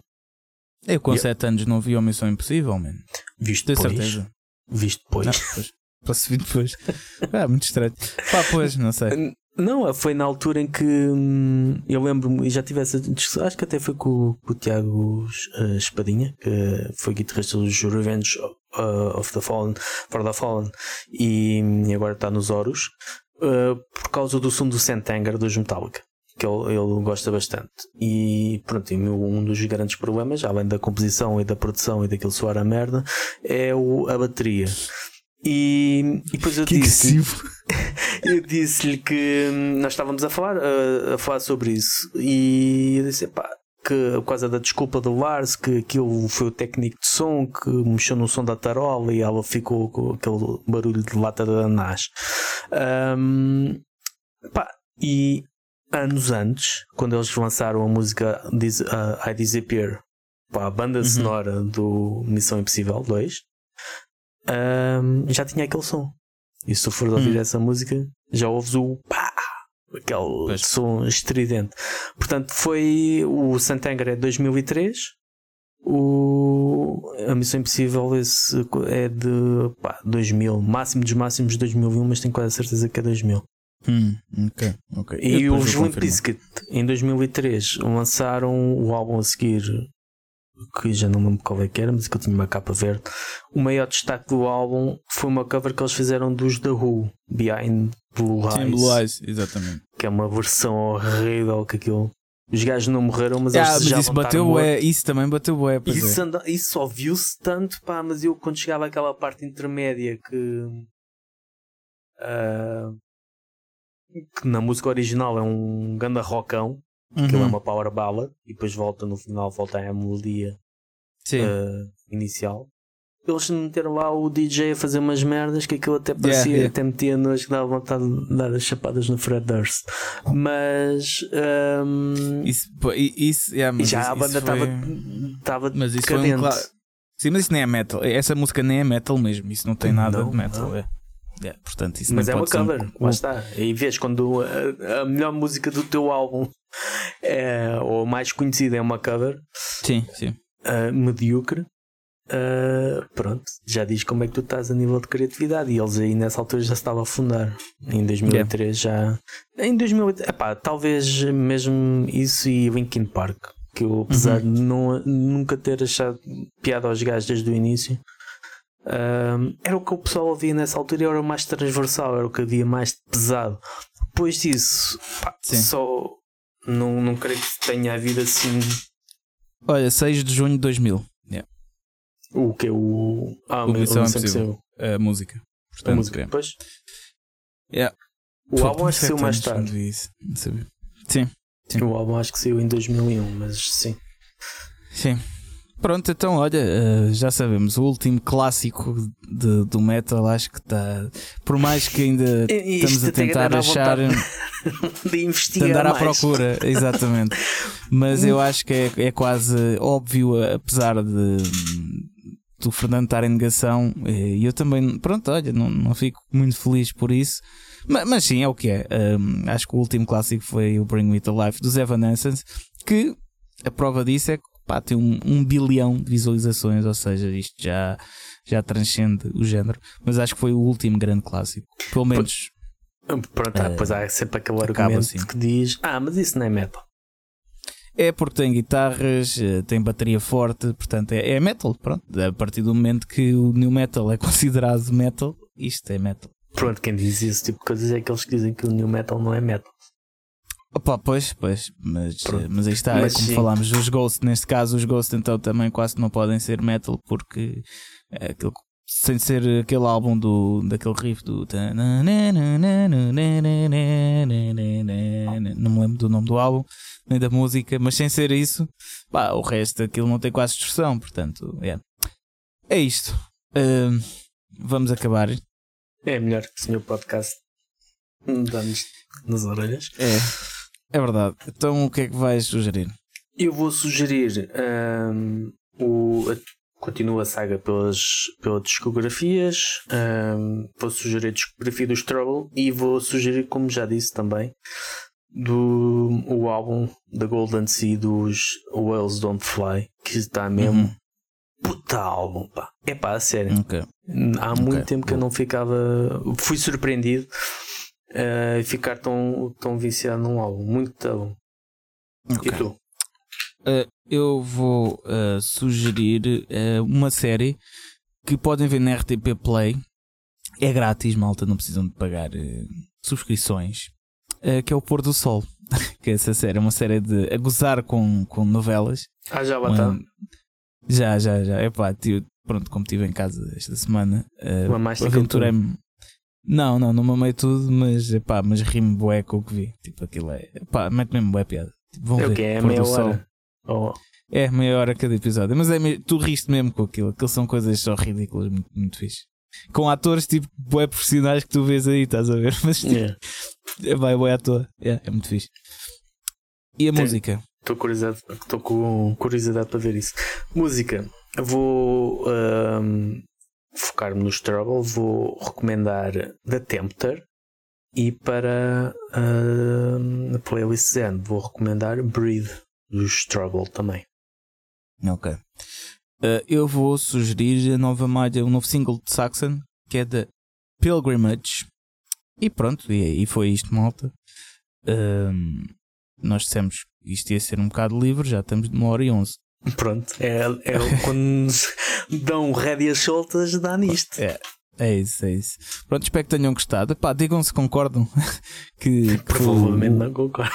Eu com Yeah. 7 anos não vi a Missão Impossível, mano. Visto Tenho depois, certeza. visto depois. Não, depois. Posso vir depois. [laughs] Ah, muito estranho. Pá, pois, não sei. Não, foi na altura em que hum, eu lembro-me, e já tive essa discussão, acho que até foi com, o- com o Tiago eh, Espadinha, que foi guitarrista dos Revenge uh, of the Fallen, for the Fallen, e, e agora está nos Horus, uh, por causa do som do Sentenger dos Metallica. Que ele, ele gosta bastante. E pronto, e um dos grandes problemas, além da composição e da produção e daquilo soar a merda, é o, a bateria. E, e depois eu Que disse agressivo. [laughs] eu disse-lhe que nós estávamos a falar, a, a falar sobre isso e eu disse pá, que por causa da desculpa do Lars, que aquilo foi o técnico de som que mexeu no som da tarola e ela ficou com aquele barulho de lata da NAS. Hum, pá, e anos antes, quando eles lançaram a música uh, I Disappear, pá, a banda Uhum. sonora do Missão Impossível 2, hum, já tinha aquele som. E se tu fores ouvir Hum. essa música, já ouves o pá, aquele Pois. som estridente. Portanto, foi o Santanger é de 2003. O, a Missão Impossível esse é de pá, 2000, máximo dos máximos 2001, mas tenho quase certeza que é 2000. Hum, ok, ok. Eu E os Limp. Bizkit em 2003 lançaram o álbum a seguir, que já não lembro qual é que era, mas que eu tinha uma capa verde. O maior destaque do álbum foi uma cover que eles fizeram dos The Who, Behind Blue Eyes, Sim, Blue Eyes, exatamente. que é uma versão horrível que aquilo. Os gajos não morreram, mas Ah, eles mas desejavam isso bateu bué, isso também bateu pois Isso, é. isso só viu-se tanto, pá, mas eu quando chegava àquela parte intermédia que, ah, que na música original é um ganda é Uhum. uma power ballad, e depois volta no final, volta à melodia ah, inicial. Eles meteram lá o DJ a fazer umas merdas que aquilo até parecia, yeah. até metia nos que dava vontade de dar as chapadas no Fred Durst. Mas ahm, Isso, pô, i- isso, yeah, mas já isso- a banda isso estava estava Mas isso foi um claro. Sim, mas isso nem é metal. Essa música nem é metal mesmo. Isso não tem nada Não, de metal. não. É. É, portanto, isso Mas é uma ser um- cover, lá está. E vês quando a, a melhor música do teu álbum [laughs] é, ou a mais conhecida é uma cover Sim, sim. ah, medíocre, ah, pronto, já diz como é que tu estás a nível de criatividade. E eles aí nessa altura já estavam a afundar. Em 2003 já. Em 2008, epá, talvez mesmo isso e Linkin Park. Que eu, apesar de não, nunca ter achado piada aos gajos desde o início, Ahm, era o que o pessoal ouvia nessa altura e era o mais transversal, era o que havia mais pesado. Depois disso, pá, só não, não creio que tenha havido assim. Olha, 6 de junho de 2000. Yeah. O que é o. Ah, O Missão Impossível. A música. A Portanto, música. é. Depois. Yeah. O Foi álbum acho que saiu mais tarde. isso. Não sabia. Sim, Sim. O álbum acho que saiu em 2001, mas sim. sim. Pronto, então olha, eh, já sabemos, o último clássico de- do metal acho que está. Por mais que ainda [laughs] estamos a tentar achar. vontade De [laughs] de investigar andar à mais. procura, exatamente. Mas eu acho que é, é quase óbvio, apesar de do Fernando estar em negação, e eu também, pronto, olha, não, não fico muito feliz por isso. Mas, mas sim, é o que é. Um, acho que o último clássico foi o Bring Me to Life dos Evanescence, que a prova disso é que pá, tem um, um bilhão de visualizações, ou seja, isto já, já transcende o género. Mas acho que foi o último grande clássico. Pelo menos Pronto, ah, pois há sempre aquele argumento assim. que diz: Ah, mas isso não é metal. É porque tem guitarras, eh, tem bateria forte, portanto é, é metal. Pronto. A partir do momento que o new metal é [laughs] considerado metal, isto é metal. Pronto, quem diz esse tipo de coisas é aqueles que dizem que o new metal não é metal. Opa, pois, pois, mas, Pronto. eh, mas aí está, Mas é como sim. falámos, os Ghost, neste caso, os Ghost então também quase não podem ser metal porque é aquilo, sem ser aquele álbum do, daquele riff do. Não me lembro do nome do álbum, nem da música, mas sem ser isso, pá, o resto aquilo não tem quase distorção, portanto, é. É isto. Ahm, vamos acabar. É melhor que o senhor podcast dá-nos nas orelhas. É, é verdade. Então o que é que vais sugerir? Eu vou sugerir ahm, o. a- Continua a saga pelas, pelas discografias. ahm, vou sugerir a discografia dos Trouble e vou sugerir, como já disse também, do o álbum da Golden Sea dos Whales Don't Fly, que está mesmo Uhum. puta álbum, pá. É pá, a sério. Ok. Há muito tempo que eu não ficava. Fui surpreendido a ficar tão, tão viciado num álbum. Muito bom. Ok. E tu? Uh, eu vou uh, sugerir uh, uma série que podem ver na RTP Play. É grátis, malta, não precisam de pagar uh, subscrições. uh, que é o Pôr do Sol. [laughs] que essa série é uma série de a gozar com, com novelas. Ah, já bateu. Uma- Já, já, já. Epá, tio, pronto, como estive em casa esta semana, uh, aventurei-me. Não, não, não mamei tudo, mas epá, mas rimo bué com o que vi. Tipo, aquilo é. Epá, mete mesmo bué piada. Tipo, vão É o que é? Meia hora. Oh, É, meia hora cada episódio. Mas é, tu riste mesmo com aquilo. Aquilo são coisas só ridículas, muito, muito fixe. Com atores tipo bué profissionais que tu vês aí, estás a ver? [laughs] Mas tipo, yeah. é, vai bué à toa. É, é muito fixe. E a Sim. música? Estou curiosidade, estou com curiosidade para ver isso. Música. Vou focar-me nos Trouble. Vou recomendar The Tempter. E para ahm, a playlist Zen vou recomendar Breathe dos Trouble também. Ok. Uh, eu vou sugerir a nova malha, um novo single de Saxon, que é da Pilgrimage. E pronto, e, e foi isto, malta. Um, nós dissemos que isto ia ser um bocado livre, já estamos de uma hora e onze. Pronto, é, é [laughs] quando nos dão rédeas soltas, dá nisto. É, é isso, é isso. Pronto, espero que tenham gostado. Pá, digam se concordam [laughs] que, que Provavelmente não concordo.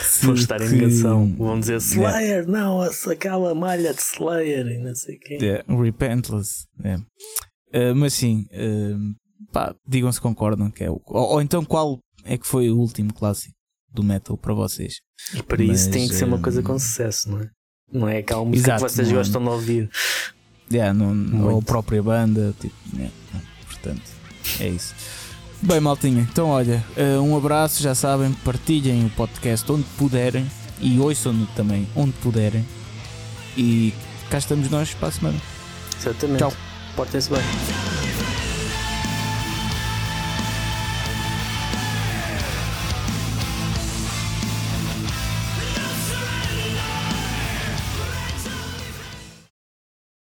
se, Vão estar em que- negação. Vão dizer. Slayer, não, essa- aquela malha de Slayer e não sei o quê. É, Repentless. É. Uh, mas sim, uh, pá, digam se concordam. Que é o, ou, ou então qual é que foi o último clássico do metal para vocês? E para isso Mas, tem que ser uma coisa hum, com sucesso, não é? Não é aquela música Exato, que vocês não é? gostam de ouvir. Yeah, não, ou a própria banda. Tipo, é, portanto, é isso. Bem, maltinha, então olha, uh, um abraço, já sabem, partilhem o podcast onde puderem e ouçam-no também onde puderem. E cá estamos nós para a semana. Exatamente. Tchau. Portem-se bem.